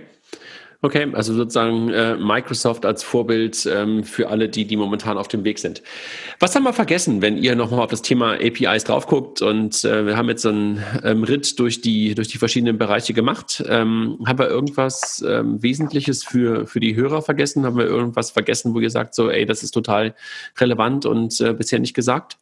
Okay, also sozusagen äh, Microsoft als Vorbild ähm, für alle, die, die momentan auf dem Weg sind. Was haben wir vergessen, wenn ihr nochmal auf das Thema APIs drauf guckt? Und äh, wir haben jetzt so einen ähm, Ritt durch die, durch die verschiedenen Bereiche gemacht. Ähm, haben wir irgendwas ähm, Wesentliches für, für die Hörer vergessen? Haben wir irgendwas vergessen, wo ihr sagt, so, ey, das ist total relevant und äh, bisher nicht gesagt?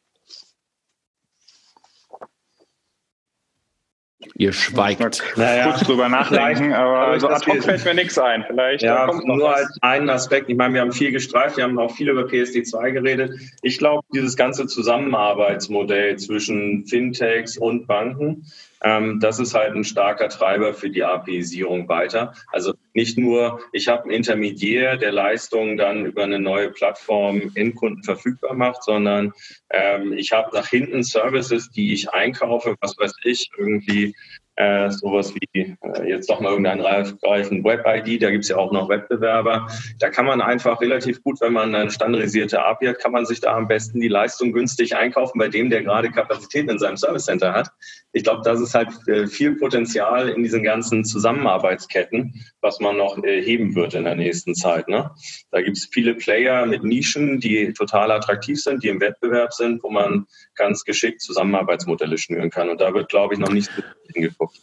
Ihr schweigt. Naja, kurz drüber nachdenken, aber so ad hoc fällt mir nichts ein. Vielleicht ja, nur als einen Aspekt. Ich meine, wir haben viel gestreift, wir haben auch viel über PSD2 geredet. Ich glaube, dieses ganze Zusammenarbeitsmodell zwischen Fintechs und Banken ähm, das ist halt ein starker Treiber für die APIsierung weiter. Also nicht nur, ich habe einen Intermediär, der Leistungen dann über eine neue Plattform Endkunden verfügbar macht, sondern ähm, ich habe nach hinten Services, die ich einkaufe, was weiß ich, irgendwie äh, sowas wie äh, jetzt doch mal irgendeinen reifgreifen Web-ID, da gibt es ja auch noch Wettbewerber. Da kann man einfach relativ gut, wenn man eine standardisierte API hat, kann man sich da am besten die Leistung günstig einkaufen bei dem, der gerade Kapazitäten in seinem Service Center hat. Ich glaube, das ist halt äh, viel Potenzial in diesen ganzen Zusammenarbeitsketten, was man noch äh, heben wird in der nächsten Zeit. Ne? Da gibt es viele Player mit Nischen, die total attraktiv sind, die im Wettbewerb sind, wo man ganz geschickt Zusammenarbeitsmodelle schnüren kann. Und da wird, glaube ich, noch nicht hingeguckt.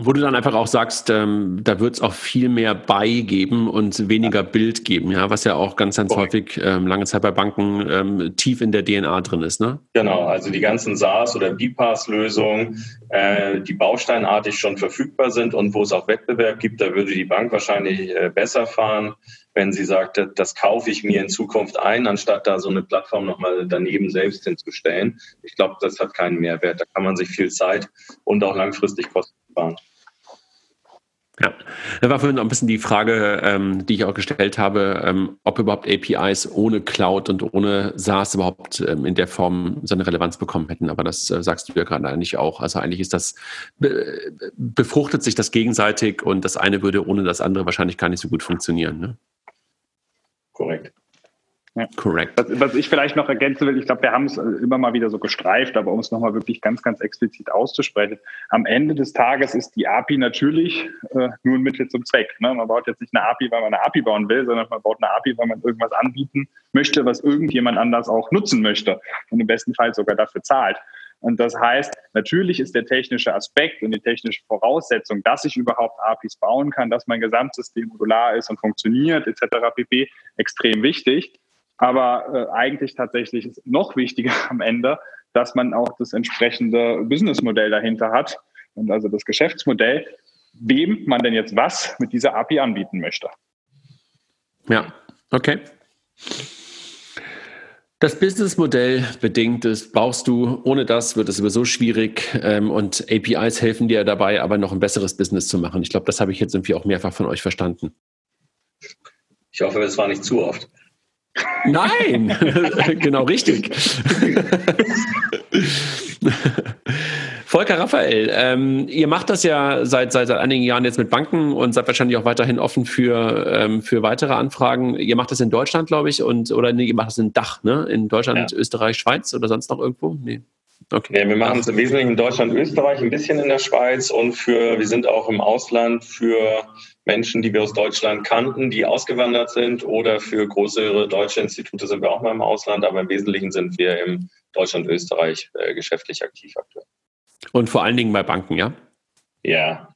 Wo du dann einfach auch sagst, ähm, da wird es auch viel mehr Bei geben und weniger Bild geben, ja, was ja auch ganz, ganz okay. häufig ähm, lange Zeit bei Banken ähm, tief in der DNA drin ist, ne? Genau, also die ganzen SaaS- oder BPaaS-Lösungen, äh, die bausteinartig schon verfügbar sind und wo es auch Wettbewerb gibt, da würde die Bank wahrscheinlich äh, besser fahren, wenn sie sagt, das kaufe ich mir in Zukunft ein, anstatt da so eine Plattform nochmal daneben selbst hinzustellen. Ich glaube, das hat keinen Mehrwert. Da kann man sich viel Zeit und auch langfristig Kosten sparen. Ja, da war vorhin noch ein bisschen die Frage, ähm, die ich auch gestellt habe, ähm, ob überhaupt APIs ohne Cloud und ohne SaaS überhaupt ähm, in der Form so eine Relevanz bekommen hätten. Aber das äh, sagst du ja gerade eigentlich auch. Also eigentlich ist das, be befruchtet sich das gegenseitig und das eine würde ohne das andere wahrscheinlich gar nicht so gut funktionieren. Ne? Korrekt. Ja. Correct. Was, was, ich vielleicht noch ergänzen will, ich glaube, wir haben es äh, immer mal wieder so gestreift, aber um es nochmal wirklich ganz, ganz explizit auszusprechen, am Ende des Tages ist die API natürlich äh, nur ein Mittel zum Zweck. Ne? Man baut jetzt nicht eine API, weil man eine API bauen will, sondern man baut eine API, weil man irgendwas anbieten möchte, was irgendjemand anders auch nutzen möchte und im besten Fall sogar dafür zahlt. Und das heißt, natürlich ist der technische Aspekt und die technische Voraussetzung, dass ich überhaupt APIs bauen kann, dass mein Gesamtsystem modular ist und funktioniert, etc. pp. extrem wichtig. Aber äh, eigentlich tatsächlich ist noch wichtiger am Ende, dass man auch das entsprechende Businessmodell dahinter hat und also das Geschäftsmodell, wem man denn jetzt was mit dieser API anbieten möchte. Ja, okay. Das Businessmodell bedingt ist, baust du, ohne das wird es sowieso schwierig ähm, und APIs helfen dir dabei, aber noch ein besseres Business zu machen. Ich glaube, das habe ich jetzt irgendwie auch mehrfach von euch verstanden. Ich hoffe, es war nicht zu oft. Nein, genau richtig. Volker Raphael, ähm, ihr macht das ja seit, seit, seit einigen Jahren jetzt mit Banken und seid wahrscheinlich auch weiterhin offen für, ähm, für weitere Anfragen. Ihr macht das in Deutschland, glaube ich, und oder nee, ihr macht das in Dach, ne? In Deutschland, ja. Österreich, Schweiz oder sonst noch irgendwo? Nee. Okay. Nee, wir machen es im Wesentlichen in Deutschland, Österreich, ein bisschen in der Schweiz und für, wir sind auch im Ausland für Menschen, die wir aus Deutschland kannten, die ausgewandert sind oder für größere deutsche Institute sind wir auch mal im Ausland, aber im Wesentlichen sind wir im Deutschland, Österreich äh, geschäftlich aktiv aktuell. Und vor allen Dingen bei Banken, ja? Ja.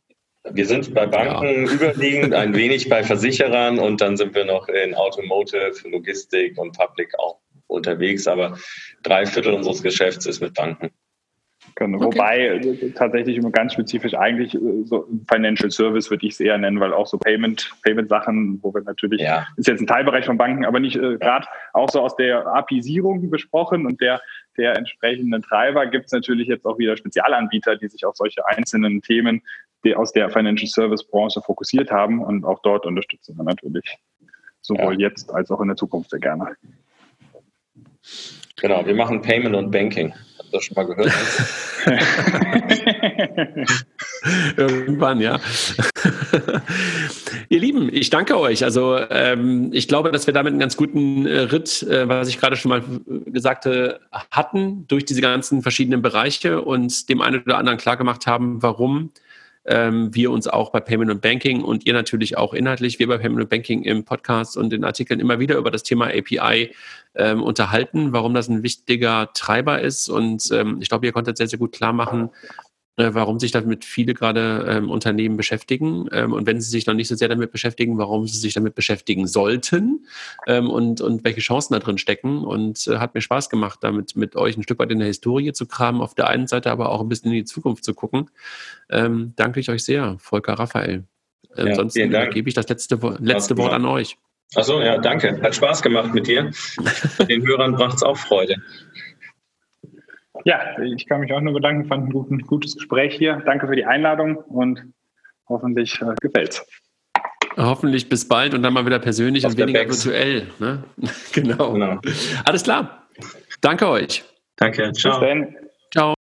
Wir sind bei Banken ja. überwiegend, ein wenig bei Versicherern und dann sind wir noch in Automotive, Logistik und Public auch unterwegs, aber drei Viertel unseres Geschäfts ist mit Banken. Genau. Okay. Wobei äh, tatsächlich immer ganz spezifisch eigentlich äh, so Financial Service würde ich es eher nennen, weil auch so Payment, Payment-Sachen, wo wir natürlich, ja. ist jetzt ein Teilbereich von Banken, aber nicht äh, gerade auch so aus der API-Sierung besprochen und der, der entsprechenden Treiber gibt es natürlich jetzt auch wieder Spezialanbieter, die sich auf solche einzelnen Themen die aus der Financial Service-Branche fokussiert haben und auch dort unterstützen wir natürlich sowohl ja. jetzt als auch in der Zukunft sehr gerne. Genau, wir machen Payment und Banking das schon mal gehört Irgendwann, ja. Ihr Lieben, ich danke euch. Also ähm, ich glaube, dass wir damit einen ganz guten äh, Ritt, äh, was ich gerade schon mal gesagt hatten, durch diese ganzen verschiedenen Bereiche und dem einen oder anderen klargemacht haben, warum ähm, wir uns auch bei Payment und Banking und ihr natürlich auch inhaltlich, wir bei Payment und Banking im Podcast und in Artikeln immer wieder über das Thema API ähm, unterhalten, warum das ein wichtiger Treiber ist. Und ähm, ich glaube, ihr konntet sehr, sehr gut klar machen, warum sich damit viele gerade ähm, Unternehmen beschäftigen ähm, und wenn sie sich noch nicht so sehr damit beschäftigen, warum sie sich damit beschäftigen sollten ähm, und, und welche Chancen da drin stecken. Und äh, hat mir Spaß gemacht, damit mit euch ein Stück weit in der Historie zu kramen, auf der einen Seite aber auch ein bisschen in die Zukunft zu gucken. Ähm, danke ich euch sehr, Volker Raphael. Ja, Ansonsten gebe ich das letzte, letzte Wort an euch. Achso, ja, danke. Hat Spaß gemacht mit dir. Den Hörern bracht es auch Freude. Ja, ich kann mich auch nur bedanken. Fand ein, guten, gutes Gespräch hier. Danke für die Einladung und hoffentlich äh, gefällt's. Hoffentlich bis bald und dann mal wieder persönlich Auf und weniger virtuell. Ne? genau. genau. Alles klar. Danke euch. Danke. Ciao. Bis dann.